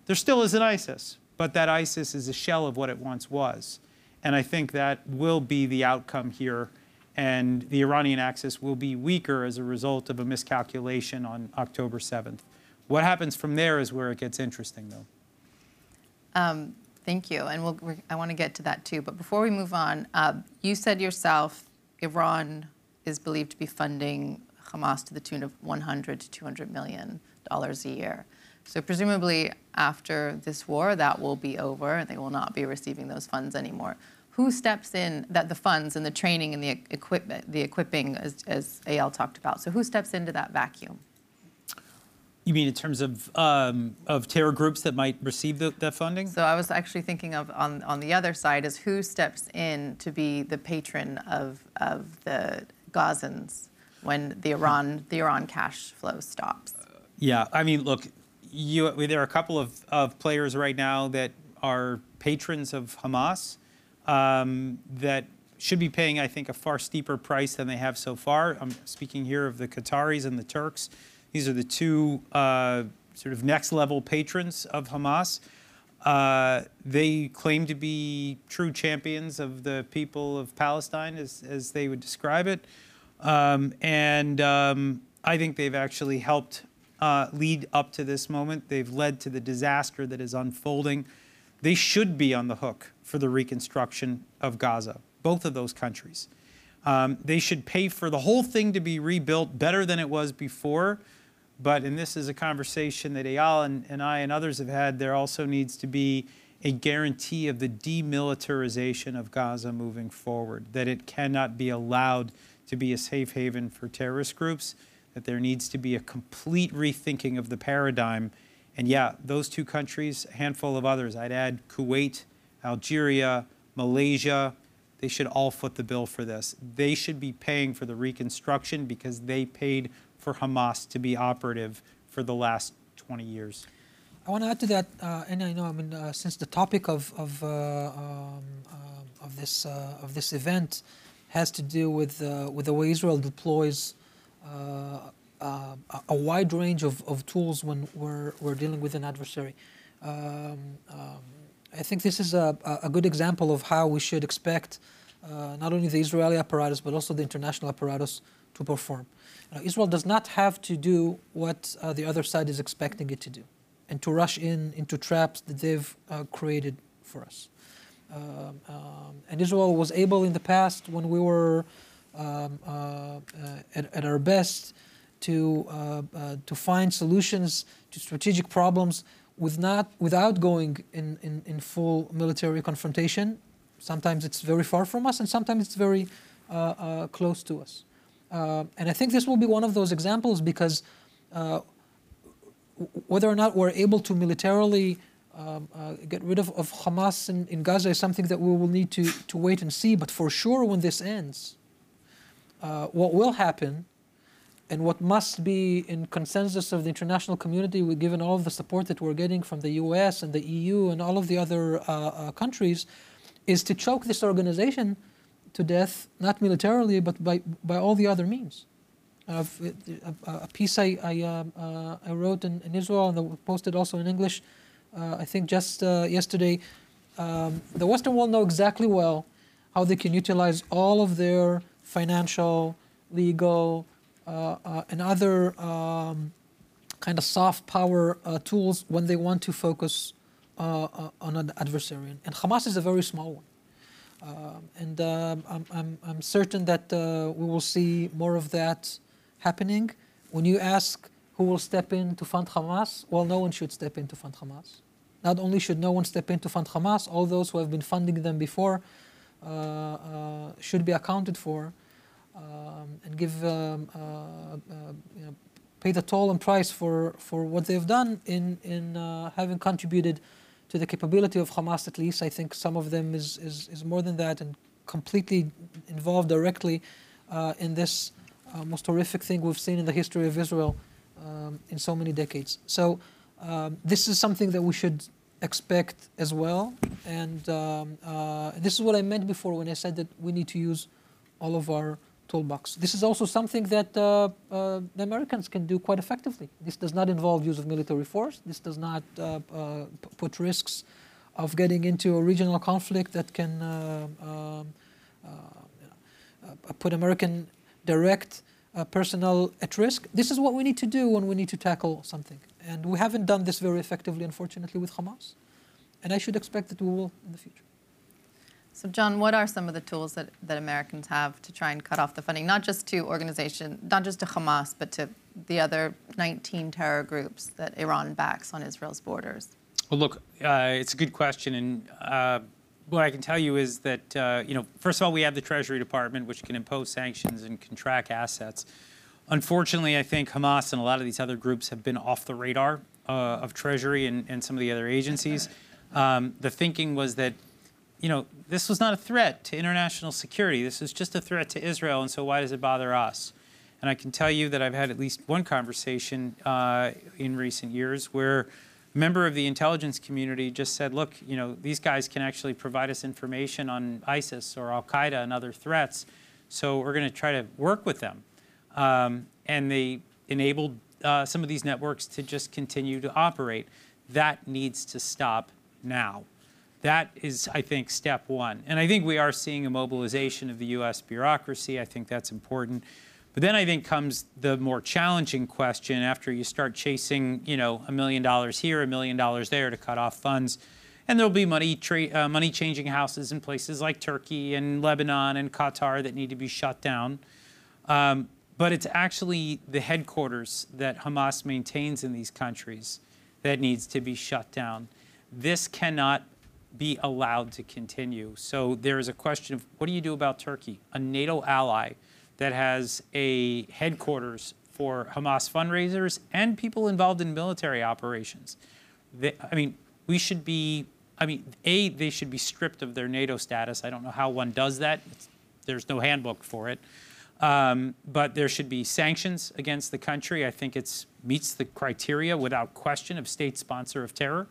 There still is an ISIS, but that ISIS is a shell of what it once was. And I think that will be the outcome here. And the Iranian axis will be weaker as a result of a miscalculation on October 7th. What happens from there is where it gets interesting, though. Um, thank you, and we'll, I want to get to that too. But before we move on, uh, you said yourself Iran is believed to be funding Hamas to the tune of 100 to 200 million dollars a year. So presumably after this war, that will be over, and they will not be receiving those funds anymore. Who steps in that the funds and the training and the equipment, the equipping, as, as Eyal talked about? So who steps into that vacuum? You mean in terms of um, of terror groups that might receive the, that funding? So I was actually thinking of on, on the other side is who steps in to be the patron of, of the Gazans when the Iran the Iran cash flow stops. Yeah, I mean, look, you, there are a couple of, of players right now that are patrons of Hamas um, that should be paying, I think, a far steeper price than they have so far. I'm speaking here of the Qataris and the Turks. These are the two uh, sort of next level patrons of Hamas. Uh, they claim to be true champions of the people of Palestine, as, as they would describe it. Um, and um, I think they've actually helped uh, lead up to this moment. They've led to the disaster that is unfolding. They should be on the hook for the reconstruction of Gaza, both of those countries. Um, they should pay for the whole thing to be rebuilt better than it was before. But, and this is a conversation that Eyal and, and I and others have had, there also needs to be a guarantee of the demilitarization of Gaza moving forward, that it cannot be allowed to be a safe haven for terrorist groups, that there needs to be a complete rethinking of the paradigm. And yeah, those two countries, a handful of others, I'd add Kuwait, Algeria, Malaysia, they should all foot the bill for this. They should be paying for the reconstruction because they paid for Hamas to be operative for the last 20 years. I want to add to that, uh, and I know, I mean, uh, since the topic of of, uh, um, uh, of this uh, of this event has to do with uh, with the way Israel deploys a, a wide range of, of tools when we're we're dealing with an adversary. Um, um, I think this is a, a good example of how we should expect not only the Israeli apparatus but also the international apparatus to perform. Now, Israel does not have to do what uh, the other side is expecting it to do and to rush in into traps that they've uh, created for us. Um, um, and Israel was able in the past, when we were um, uh, uh at, at, our best, to, uh, uh, to find solutions to strategic problems with not, without going in, in, in full military confrontation. Sometimes it's very far from us, and sometimes it's very close to us. Uh, and I think this will be one of those examples because uh, whether or not we're able to militarily um, uh, get rid of, of Hamas in, in, Gaza is something that we will need to, to wait and see. But for sure, when this ends, uh, what will happen and what must be in consensus of the international community, given all of the support that we're getting from the US and the EU and all of the other uh, uh, countries, is to choke this organization to death, not militarily, but by, by all the other means. Uh, a, a, piece I, I, um, uh, I wrote in, in, Israel and posted also in English, uh, I think just uh, yesterday. Um, the Western world know exactly well how they can utilize all of their financial, legal, uh, uh, and other um, kind of soft power tools when they want to focus on an adversary. And Hamas is a very small one. Um, and um, I'm, I'm, I'm, certain that uh, we will see more of that happening. When you ask who will step in to fund Hamas, well, no one should step in to fund Hamas. Not only should no one step in to fund Hamas, all those who have been funding them before uh, uh, should be accounted for um, and give um, uh, uh, you know, pay the toll and price for, for what they've done in, in uh, having contributed to the capability of Hamas, at least. I think some of them is, is, is more than that and completely involved directly in this most horrific thing we've seen in the history of Israel um, in so many decades. So um, this is something that we should expect as well. And um, uh, this is what I meant before when I said that we need to use all of our toolbox. This is also something that uh, uh, the Americans can do quite effectively. This does not involve use of military force. This does not uh, uh put risks of getting into a regional conflict that can uh, um, put American direct personnel at risk. This is what we need to do when we need to tackle something. And we haven't done this very effectively, unfortunately, with Hamas. And I should expect that we will in the future. So, John, what are some of the tools that, that Americans have to try and cut off the funding, not just to organization, not just to Hamas, but to the other 19 terror groups that Iran backs on Israel's borders? Well, look, uh, it's a good question, and uh, what I can tell you is that uh, you know, first of all, we have the Treasury Department, which can impose sanctions and can track assets. Unfortunately, I think Hamas and a lot of these other groups have been off the radar uh, of Treasury and, and, some of the other agencies. Um, the thinking was that, you know, this was not a threat to international security. This is just a threat to Israel, and so why does it bother us? And I can tell you that I've had at least one conversation uh, in recent years where a member of the intelligence community just said, look, you know, these guys can actually provide us information on ISIS or Al Qaeda and other threats, so we're going to try to work with them. Um, and they enabled uh, some of these networks to just continue to operate. That needs to stop now. That is, I think, step one. And I think we are seeing a mobilization of the U.S. bureaucracy. I think that's important. But then I think comes the more challenging question after you start chasing, you know, a million dollars here, a million dollars there to cut off funds. And there'll be money, uh, money changing houses in places like Turkey and Lebanon and Qatar that need to be shut down. Um, but it's actually the headquarters that Hamas maintains in these countries that needs to be shut down. This cannot be allowed to continue. So there is a question of what do you do about Turkey, a NATO ally that has a headquarters for Hamas fundraisers and people involved in military operations. They, I mean, we should be, I mean, A, they should be stripped of their NATO status. I don't know how one does that. It's, there's no handbook for it. Um, but there should be sanctions against the country. I think it meets the criteria without question of state sponsor of terror.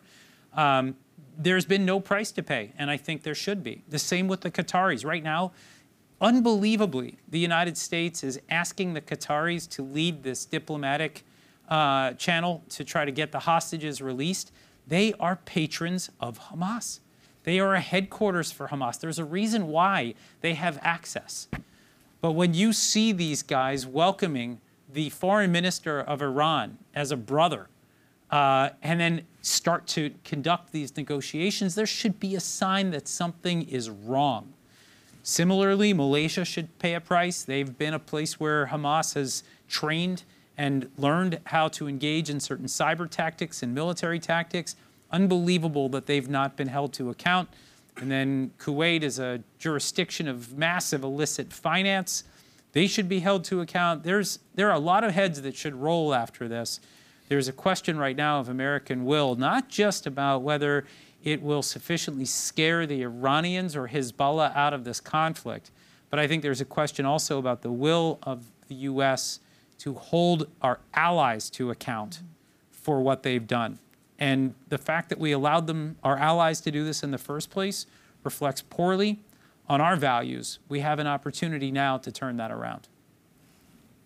Um, there's been no price to pay, and I think there should be. The same with the Qataris. Right now, unbelievably, the United States is asking the Qataris to lead this diplomatic uh, channel to try to get the hostages released. They are patrons of Hamas. They are a headquarters for Hamas. There's a reason why they have access. But when you see these guys welcoming the foreign minister of Iran as a brother, uh, and then start to conduct these negotiations, there should be a sign that something is wrong. Similarly, Malaysia should pay a price. They've been a place where Hamas has trained and learned how to engage in certain cyber tactics and military tactics. Unbelievable that they've not been held to account. And then Kuwait is a jurisdiction of massive illicit finance. They should be held to account. There's, there are a lot of heads that should roll after this. There's a question right now of American will, not just about whether it will sufficiently scare the Iranians or Hezbollah out of this conflict. But I think there's a question also about the will of the U.S. to hold our allies to account for what they've done. And the fact that we allowed them, our allies, to do this in the first place reflects poorly on our values. We have an opportunity now to turn that around.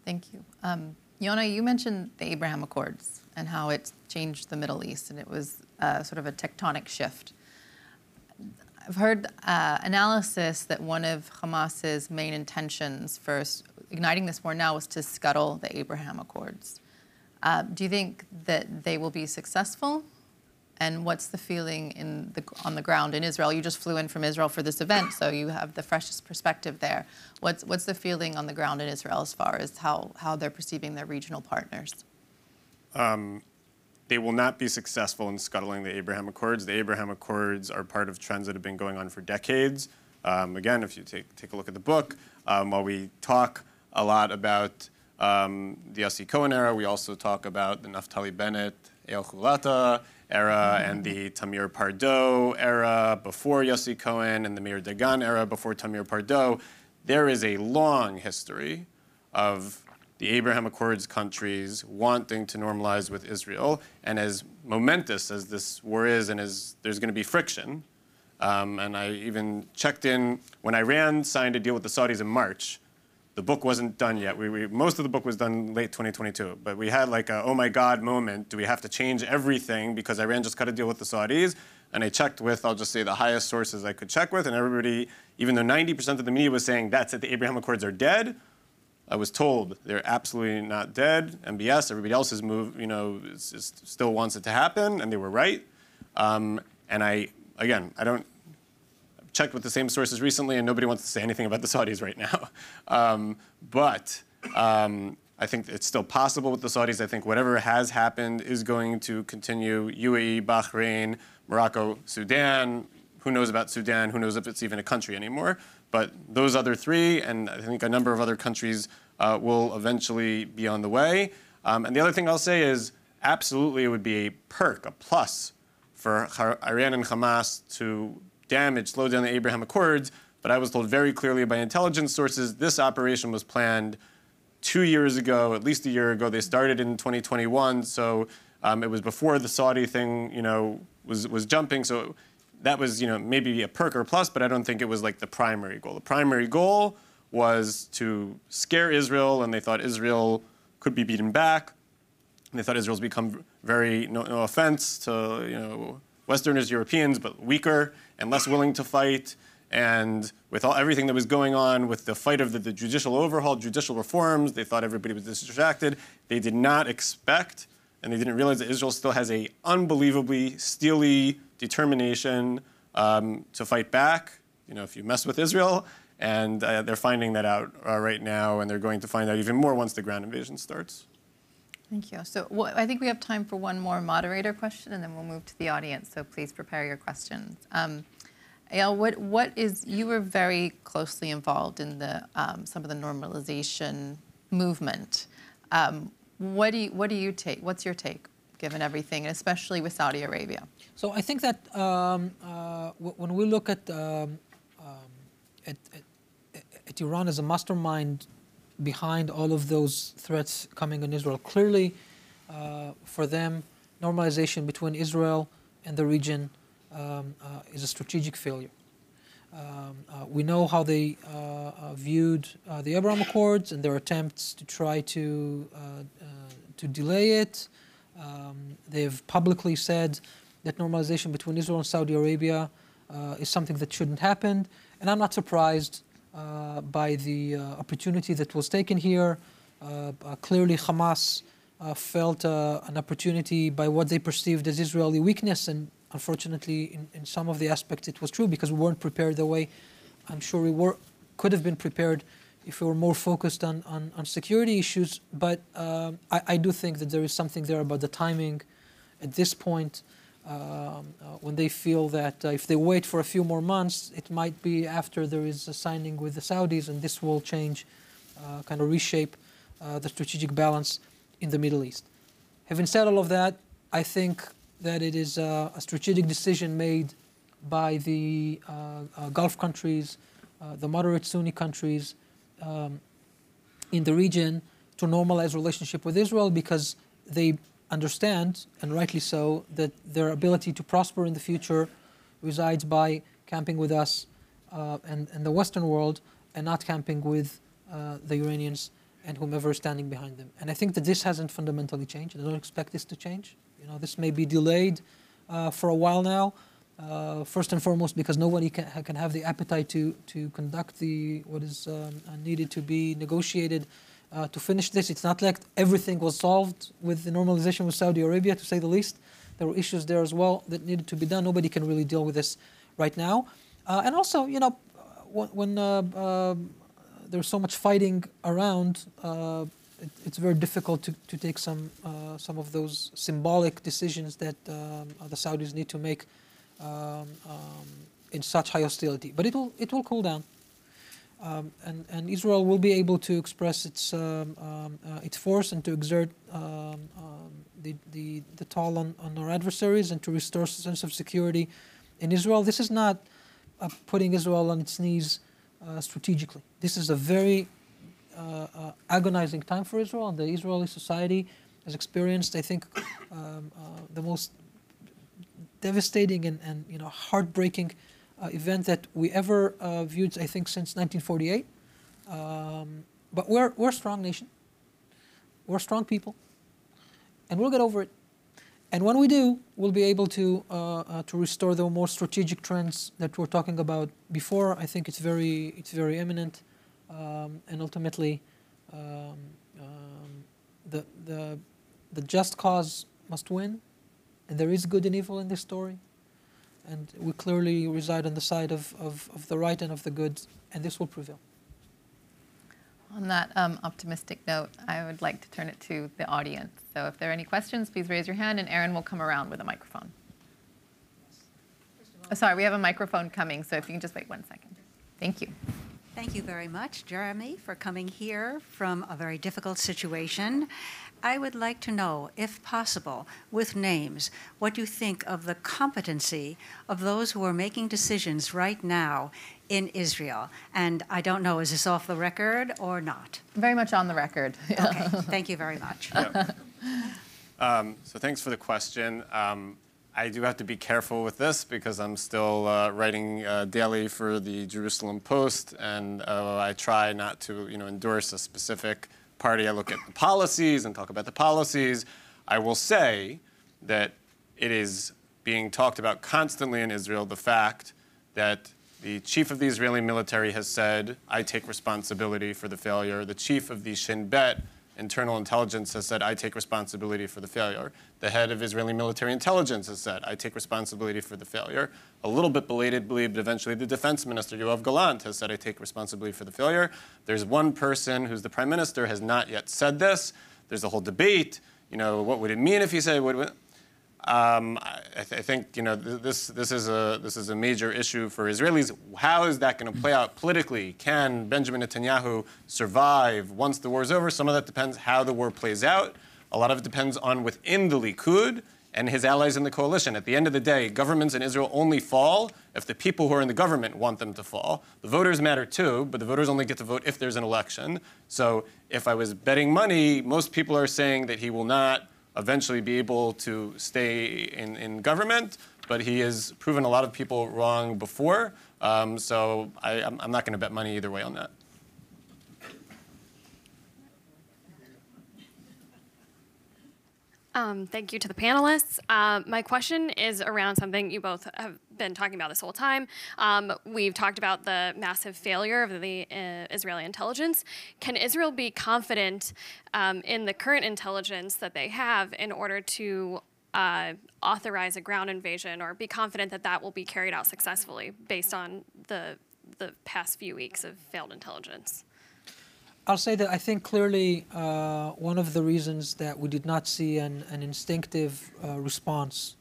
Thank you. Um, Yonah, you mentioned the Abraham Accords and how it changed the Middle East, and it was uh, sort of a tectonic shift. I've heard uh, analysis that one of Hamas's main intentions for igniting this war now was to scuttle the Abraham Accords. Uh, do you think that they will be successful? And what's the feeling in the, on the ground in Israel? You just flew in from Israel for this event, so you have the freshest perspective there. What's, what's the feeling on the ground in Israel as far as how, how they're perceiving their regional partners? Um, they will not be successful in scuttling the Abraham Accords. The Abraham Accords are part of trends that have been going on for decades. Um, again, if you take, take a look at the book, um, while we talk a lot about um, the Yossi Cohen era, we also talk about the Naftali Bennett, Eyal Hulata era, and the Tamir Pardo era before Yossi Cohen, and the Meir Dagan era before Tamir Pardo. There is a long history of the Abraham Accords countries wanting to normalize with Israel. And as momentous as this war is, and as there's going to be friction, um, and I even checked in when Iran signed a deal with the Saudis in March. The book wasn't done yet. We, we, most of the book was done late 2022, but we had like a oh my god moment. Do we have to change everything because Iran just cut a deal with the Saudis? And I checked with, I'll just say the highest sources I could check with, and everybody, even though 90% of the media was saying that's it, the Abraham Accords are dead, I was told they're absolutely not dead. MBS, everybody else has moved, you know, is, is still wants it to happen, and they were right. Um, and I, again, I don't checked with the same sources recently, and nobody wants to say anything about the Saudis right now. (laughs) Um, but um, I think it's still possible with the Saudis. I think whatever has happened is going to continue. UAE, Bahrain, Morocco, Sudan. Who knows about Sudan? Who knows if it's even a country anymore? But those other three, and I think a number of other countries, uh, will eventually be on the way. Um, and the other thing I'll say is absolutely it would be a perk, a plus for Iran and Hamas to damage, slow down the Abraham Accords. But I was told very clearly by intelligence sources this operation was planned two years ago, at least a year ago. They started in 2021, so um, it was before the Saudi thing, you know, was was jumping. So that was, you know, maybe a perk or a plus, but I don't think it was like the primary goal. The primary goal was to scare Israel, and they thought Israel could be beaten back. And they thought Israel's become very, no, no offense to, you know, Westerners, Europeans, but weaker and less willing to fight. And with all, everything that was going on with the fight of the, the judicial overhaul, judicial reforms, they thought everybody was distracted. They did not expect, and they didn't realize that Israel still has a unbelievably steely determination um, to fight back. You know, if you mess with Israel, and uh, they're finding that out uh, right now, and they're going to find out even more once the ground invasion starts. Thank you. So wh- I think we have time for one more moderator question, and then we'll move to the audience. So please prepare your questions. Um, Eyal, what, what is, you were very closely involved in the, um, some of the normalization movement. Um, what, do you, what do you take, what's your take, given everything, especially with Saudi Arabia? So I think that um, uh, when we look at, um, um, at, at, at Iran as a mastermind behind all of those threats coming on Israel. Clearly, uh, for them, normalization between Israel and the region um, uh, is a strategic failure. Um, uh, we know how they uh, uh, viewed uh, the Abraham Accords and their attempts to try to to delay it. Um, they've publicly said that normalization between Israel and Saudi Arabia is something that shouldn't happen, and I'm not surprised uh, by the uh, opportunity that was taken here. Uh, clearly, Hamas felt an opportunity by what they perceived as Israeli weakness, and unfortunately, in, in some of the aspects, it was true because we weren't prepared the way I'm sure we were could have been prepared if we were more focused on, on, on security issues. But uh, I, I, do think that there is something there about the timing at this point um, uh, when they feel that uh, if they wait for a few more months, it might be after there is a signing with the Saudis, and this will change, uh, kind of reshape the strategic balance in the Middle East. Having said all of that, I think that it is a strategic decision made by the Gulf countries, the moderate Sunni countries um, in the region to normalize relationship with Israel because they understand, and rightly so, that their ability to prosper in the future resides by camping with us uh, and, and the Western world and not camping with uh, the Iranians and whomever is standing behind them. And I think that this hasn't fundamentally changed. I don't expect this to change. You know, this may be delayed uh, for a while now. Uh, first and foremost, because nobody can, can have the appetite to, to conduct the what is um, needed to be negotiated uh, to finish this. It's not like everything was solved with the normalization with Saudi Arabia, to say the least. There were issues there as well that needed to be done. Nobody can really deal with this right now. Uh, and also, you know, when, when uh, there's so much fighting around, uh, it, it's very difficult to, to take some uh, some of those symbolic decisions that um, the Saudis need to make um, um, in such high hostility. But it will it will cool down. Um, and, and, Israel will be able to express its um, um, uh, its force and to exert um, um, the, the, the toll on, on our adversaries and to restore a sense of security in Israel. This is not uh, putting Israel on its knees uh, strategically. This is a very uh, uh, agonizing time for Israel, and the Israeli society has experienced, I think, um, uh, the most devastating and, and you know heartbreaking uh, event that we ever uh, viewed, I think, since 1948. Um, but we're, we're a strong nation. We're strong people. And we'll get over it. And when we do, we'll be able to, uh, uh, to restore the more strategic trends that we're talking about before. I think it's very, it's very imminent. Um, and ultimately, um, um, the, the, the just cause must win. And there is good and evil in this story. And we clearly reside on the side of, of, of the right and of the good, and this will prevail. On that um, optimistic note, I would like to turn it to the audience. So if there are any questions, please raise your hand, and Aaron will come around with a microphone. Oh, sorry, we have a microphone coming, so if you can just wait one second. Thank you. Thank you very much, Jeremy, for coming here from a very difficult situation. I would like to know, if possible, with names, what you think of the competency of those who are making decisions right now in Israel. And I don't know, is this off the record or not? Very much on the record. (laughs) Okay, thank you very much. Um, so thanks for the question. Um, I do have to be careful with this because I'm still uh, writing uh, daily for the Jerusalem Post, and uh, I try not to, you know, endorse a specific party. I look at the policies and talk about the policies. I will say that it is being talked about constantly in Israel the fact that the chief of the Israeli military has said, I take responsibility for the failure. The chief of the Shin Bet internal intelligence has said, I take responsibility for the failure. The head of Israeli military intelligence has said, I take responsibility for the failure. A little bit belatedly, but eventually the defense minister, Yoav Gallant, has said, I take responsibility for the failure. There's one person who's the prime minister has not yet said this. There's a whole debate. You know, what would it mean if he said, what? Um, I, th- I, think you know th- this. This is a this is a major issue for Israelis. How is that going to play out politically? Can Benjamin Netanyahu survive once the war is over? Some of that depends how the war plays out. A lot of it depends on within the Likud and his allies in the coalition. At the end of the day, governments in Israel only fall if the people who are in the government want them to fall. The voters matter too, but the voters only get to vote if there's an election. So if I was betting money, most people are saying that he will not eventually be able to stay in, in government, but he has proven a lot of people wrong before. Um, so I, am not going to bet money either way on that. Um, thank you to the panelists. Uh, my question is around something you both have been talking about this whole time. Um, we've talked about the massive failure of the uh, Israeli intelligence. Can Israel be confident um, in the current intelligence that they have in order to uh, authorize a ground invasion or be confident that that will be carried out successfully based on the, the past few weeks of failed intelligence? I'll say that I think clearly uh, one of the reasons that we did not see an, an instinctive uh, response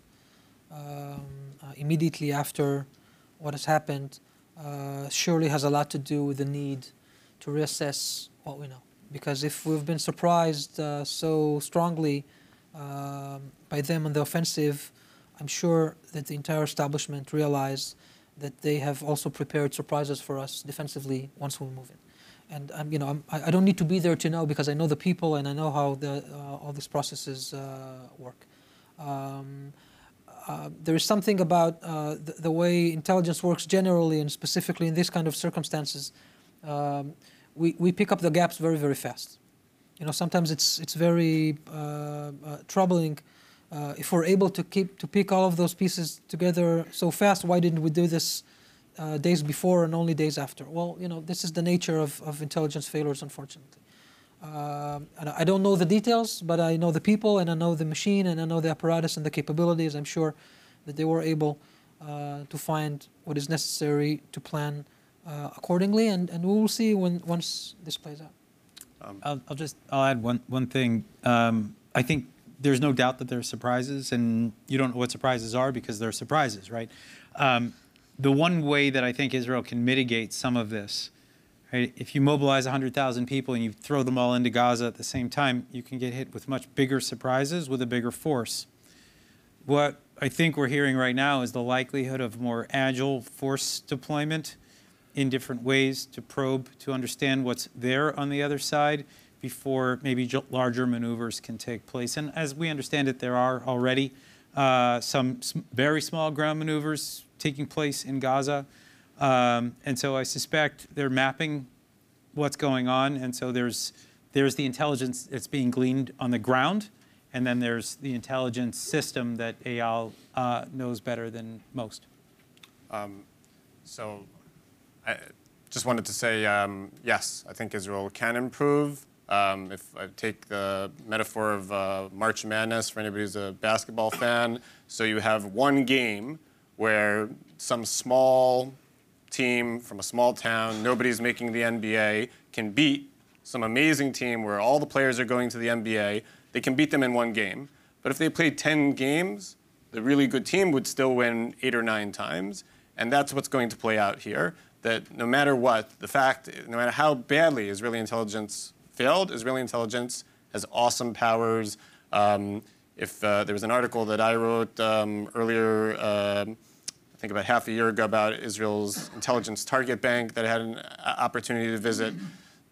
um, uh, immediately after what has happened uh, surely has a lot to do with the need to reassess what we know. Because if we've been surprised uh, so strongly um, by them on the offensive, I'm sure that the entire establishment realized that they have also prepared surprises for us defensively once we move in and I'm, you know, I'm, I don't need to be there to know because I know the people and I know how the, uh, all these processes uh, work. Um, uh, there is something about uh, the, the, way intelligence works generally and specifically in this kind of circumstances. Um, we, we pick up the gaps very, very fast. You know, sometimes it's, it's very uh, uh, troubling if we're able to keep to pick all of those pieces together so fast. Why didn't we do this uh, days before and only days after. Well, you know, this is the nature of, of intelligence failures, unfortunately. Uh, I don't know the details, but I know the people and I know the machine and I know the apparatus and the capabilities. I'm sure that they were able uh, to find what is necessary to plan uh, accordingly, and, and we will see when once this plays out. Um, I'll, I'll, just I'll add one one thing. Um, I think there's no doubt that there are surprises, and you don't know what surprises are because they're surprises, right? Um, the one way that I think Israel can mitigate some of this, right, if you mobilize 100,000 people and you throw them all into Gaza at the same time, you can get hit with much bigger surprises with a bigger force. What I think we're hearing right now is the likelihood of more agile force deployment in different ways to probe, to understand what's there on the other side before maybe larger maneuvers can take place. And as we understand it, there are already uh, some very small ground maneuvers taking place in Gaza. Um, and so I suspect they're mapping what's going on, and so there's there's the intelligence that's being gleaned on the ground, and then there's the intelligence system that Eyal uh, knows better than most. So I just wanted to say, um, yes, I think Israel can improve. Um, if I take the metaphor of uh, March Madness for anybody who's a basketball fan, so you have one game where some small team from a small town, nobody's making the NBA, can beat some amazing team where all the players are going to the NBA. They can beat them in one game. But if they played 10 games, the really good team would still win eight or nine times. And that's what's going to play out here. That no matter what, the fact, no matter how badly Israeli intelligence failed, Israeli intelligence has awesome powers. Um, if uh, there was an article that I wrote um, earlier, I think about half a year ago, about Israel's intelligence target bank that had an uh, opportunity to visit,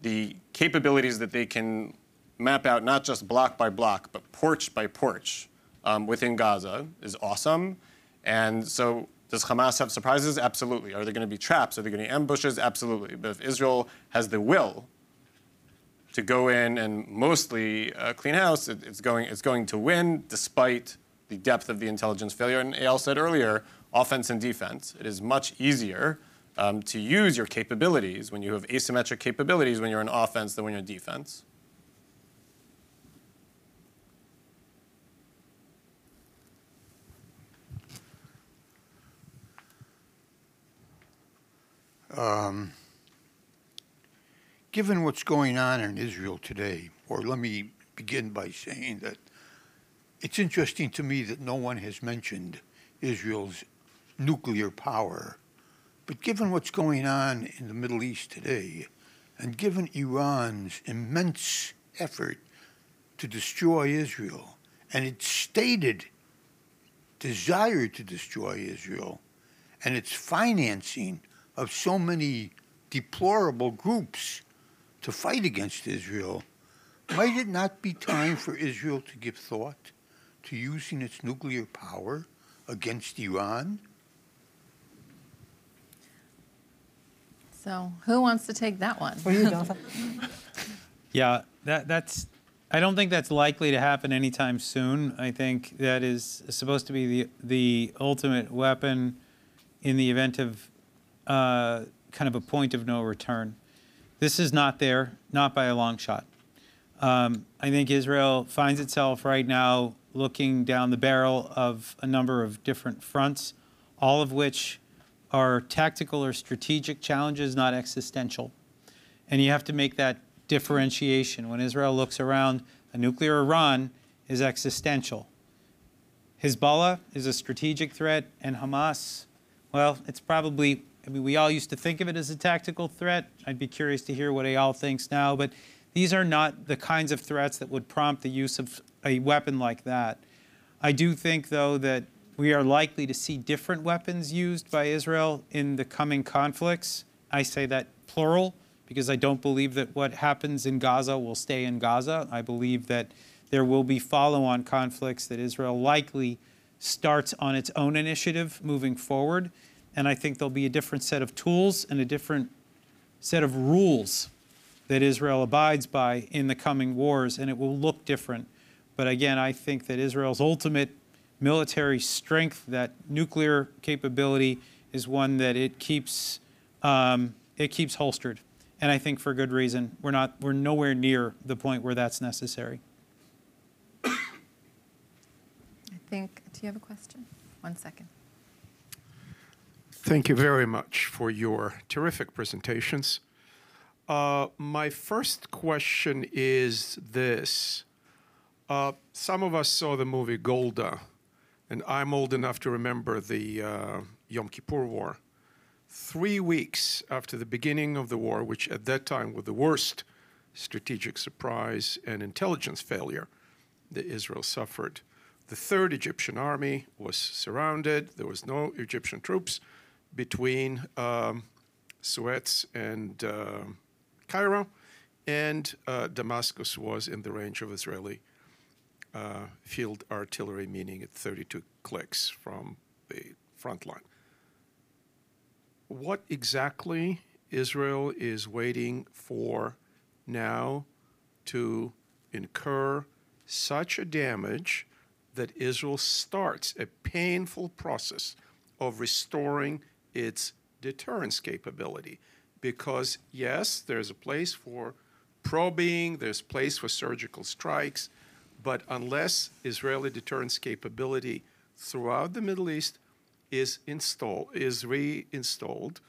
the capabilities that they can map out not just block by block, but porch by porch um, within Gaza is awesome. And so, does Hamas have surprises? Absolutely. Are there going to be traps? Are there going to be ambushes? Absolutely. But if Israel has the will to go in and mostly uh, clean house, it, it's, going, it's going to win despite the depth of the intelligence failure. And Eyal said earlier, offense and defense. It is much easier um, to use your capabilities when you have asymmetric capabilities when you're in offense than when you're in defense. Given what's going on in Israel today, or let me begin by saying that it's interesting to me that no one has mentioned Israel's nuclear power. But given what's going on in the Middle East today, and given Iran's immense effort to destroy Israel, and its stated desire to destroy Israel, and its financing of so many deplorable groups to fight against Israel, might it not be time for Israel to give thought to using its nuclear power against Iran? So, who wants to take that one? For you, Jonathan. (laughs) Yeah, that, that's, I don't think that's likely to happen anytime soon. I think that is supposed to be the, the ultimate weapon in the event of uh, kind of a point of no return. This is not there, not by a long shot. Um, I think Israel finds itself right now looking down the barrel of a number of different fronts, all of which are tactical or strategic challenges, not existential. And you have to make that differentiation. When Israel looks around, a nuclear Iran is existential. Hezbollah is a strategic threat, and Hamas, well, it's probably, I mean, we all used to think of it as a tactical threat. I'd be curious to hear what Eyal thinks now, but these are not the kinds of threats that would prompt the use of a weapon like that. I do think, though, that we are likely to see different weapons used by Israel in the coming conflicts. I say that plural because I don't believe that what happens in Gaza will stay in Gaza. I believe that there will be follow on conflicts that Israel likely starts on its own initiative moving forward. And I think there'll be a different set of tools and a different set of rules that Israel abides by in the coming wars, and it will look different. But again, I think that Israel's ultimate military strength, that nuclear capability, is one that it keeps um, it keeps holstered, and I think for good reason. We're not we're nowhere near the point where that's necessary. I think, do you have a question? One second. Thank you very much for your terrific presentations. Uh, my first question is this. Uh, some of us saw the movie Golda, and I'm old enough to remember the uh, Yom Kippur War. Three weeks after the beginning of the war, which at that time was the worst strategic surprise and intelligence failure that Israel suffered, the third Egyptian army was surrounded. There was no Egyptian troops between um, Suez and uh, Cairo, and uh, Damascus was in the range of Israeli uh, field artillery, meaning at 32 clicks from the front line. What exactly Israel is waiting for now to incur such a damage that Israel starts a painful process of restoring its deterrence capability. Because, yes, there's a place for probing, there's place for surgical strikes, but unless Israeli deterrence capability throughout the Middle East is installed, is reinstalled,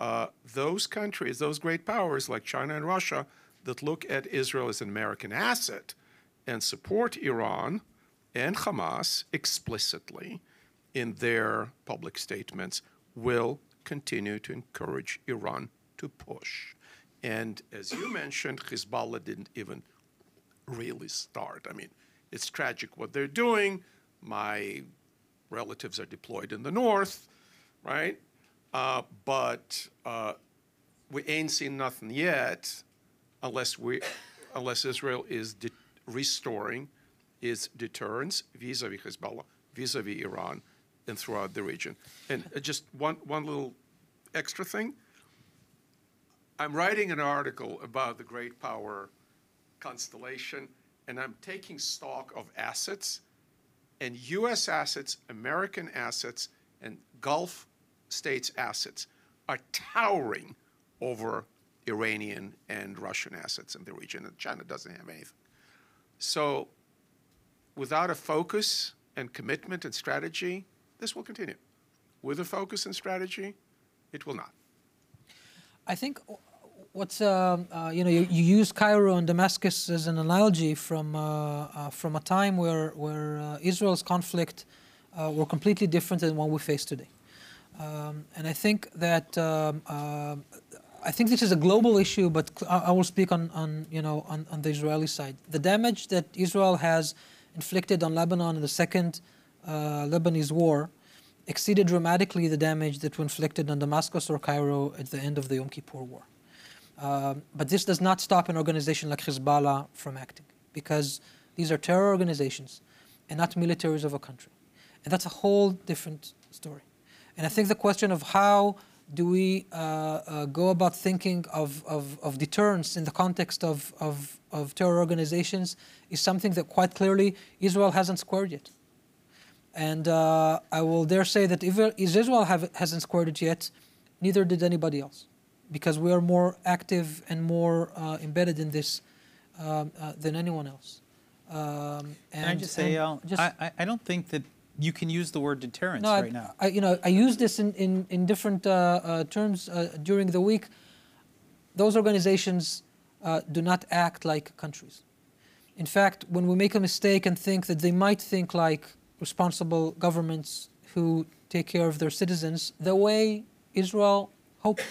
uh, those countries, those great powers like China and Russia, that look at Israel as an American asset and support Iran and Hamas explicitly in their public statements, will continue to encourage Iran to push. And as you mentioned, Hezbollah didn't even really start. I mean, it's tragic what they're doing. My relatives are deployed in the north, right? Uh, but uh, we ain't seen nothing yet, unless we, unless Israel is de- restoring its deterrence vis-a-vis Hezbollah, vis-a-vis Iran, and throughout the region. And uh, just one one little extra thing. I'm writing an article about the great power constellation, and I'm taking stock of assets and U.S. assets, American assets, and Gulf states' assets are towering over Iranian and Russian assets in the region, and China doesn't have anything. So, without a focus and commitment and strategy, this will continue. With a focus and strategy, it will not. I think what's um, uh, you know you, you, use Cairo and Damascus as an analogy from uh, uh, from a time where where uh, Israel's conflict uh, were completely different than what we face today, um, and I think that um, uh, I think this is a global issue, but I, will speak on, on you know on, on, the Israeli side. The damage that Israel has inflicted on Lebanon in the second Lebanese war exceeded dramatically the damage that was inflicted on Damascus or Cairo at the end of the Yom Kippur War. Um, but this does not stop an organization like Hezbollah from acting because these are terror organizations and not militaries of a country. And that's a whole different story. And I think the question of how do we uh, uh, go about thinking of, of, of, deterrence in the context of, of, of terror organizations is something that quite clearly Israel hasn't squared yet. And uh, I will dare say that if Israel have, hasn't squared it yet, neither did anybody else because we are more active and more uh, embedded in this um, uh, than anyone else. Um, and, can I just say, Eyal, just, I, I don't think that you can use the word deterrence no, right I, now. I, you know, I use this in, in, in different uh, uh terms uh, during the week. Those organizations uh, do not act like countries. In fact, when we make a mistake and think that they might think like responsible governments who take care of their citizens, the way Israel hoped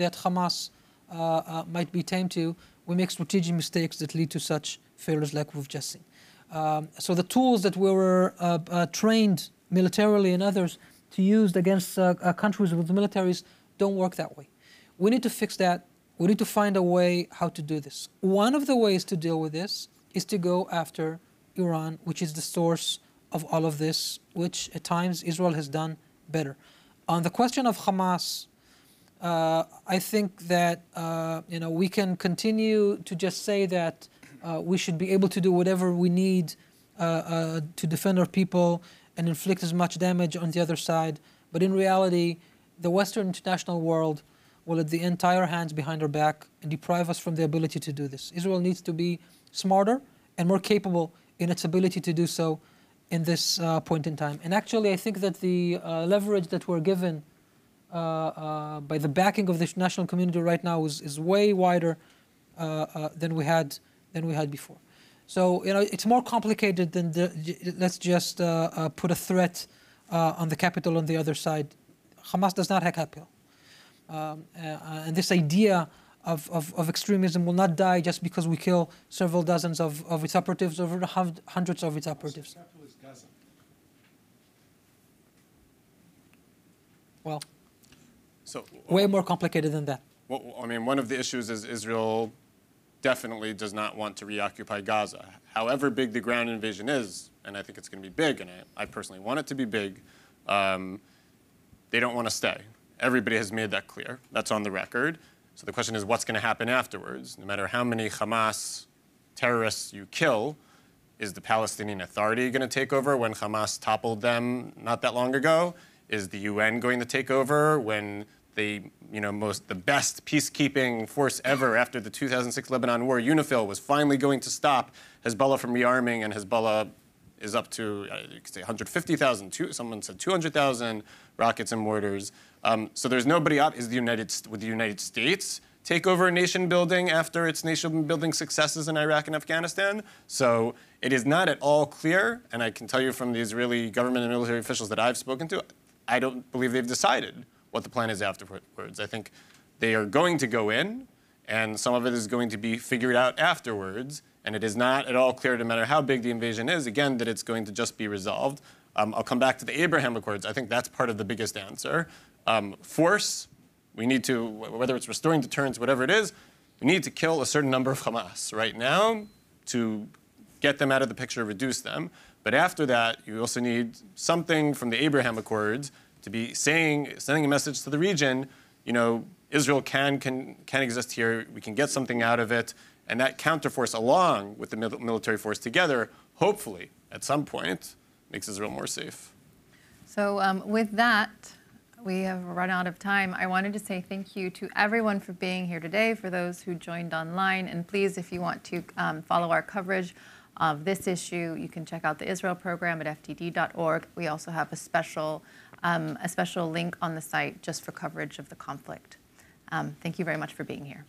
that Hamas uh, uh, might be tamed to, we make strategic mistakes that lead to such failures like we've just seen. Um, so the tools that we were uh, trained militarily and others to use against countries with militaries don't work that way. We need to fix that. We need to find a way how to do this. One of the ways to deal with this is to go after Iran, which is the source of all of this, which at times Israel has done better. On the question of Hamas, uh, I think that uh, you know we can continue to just say that uh, we should be able to do whatever we need uh, uh, to defend our people and inflict as much damage on the other side. But in reality, the Western international world will let the entire hands behind our back and deprive us from the ability to do this. Israel needs to be smarter and more capable in its ability to do so in this uh, point in time. And actually, I think that the leverage that we're given Uh, uh, by the backing of the national community right now is, is way wider uh, uh, than we had than we had before. So you know it's more complicated than the, let's just put a threat on the capital on the other side. Hamas does not have capital, um, and this idea of, of, of, extremism will not die just because we kill several dozens of, of its operatives, over hundreds of its operatives. Well, so way more complicated than that. Well, I mean, one of the issues is Israel definitely does not want to reoccupy Gaza. However big the ground invasion is, and I think it's going to be big, and I, I, personally want it to be big, um, they don't want to stay. Everybody has made that clear. That's on the record. So the question is, what's going to happen afterwards? No matter how many Hamas terrorists you kill, is the Palestinian Authority going to take over when Hamas toppled them not that long ago? Is the UN going to take over when the you know most the best peacekeeping force ever after the 2006 Lebanon war, UNIFIL, was finally going to stop Hezbollah from rearming, and Hezbollah is up to uh, you could say 150,000. Two, someone said 200,000 rockets and mortars. Um, so there's nobody up. Is the United would the United States take over nation building after its nation building successes in Iraq and Afghanistan? So it is not at all clear, and I can tell you from the Israeli government and military officials that I've spoken to, I don't believe they've decided what the plan is afterwards. I think they are going to go in, and some of it is going to be figured out afterwards. And it is not at all clear, no matter how big the invasion is, again, that it's going to just be resolved. Um, I'll come back to the Abraham Accords. I think that's part of the biggest answer. Um, force, we need to, whether it's restoring deterrence, whatever it is, we need to kill a certain number of Hamas right now to get them out of the picture, reduce them. But after that, you also need something from the Abraham Accords to be saying, sending a message to the region, you know, Israel can, can, can exist here, we can get something out of it, and that counterforce along with the military force together, hopefully, at some point, makes Israel more safe. So um, with that, we have run out of time. I wanted to say thank you to everyone for being here today, for those who joined online. And please, if you want to um, follow our coverage of this issue, you can check out the Israel program at fdd.org. We also have a special, um, a special link on the site just for coverage of the conflict. Um, thank you very much for being here.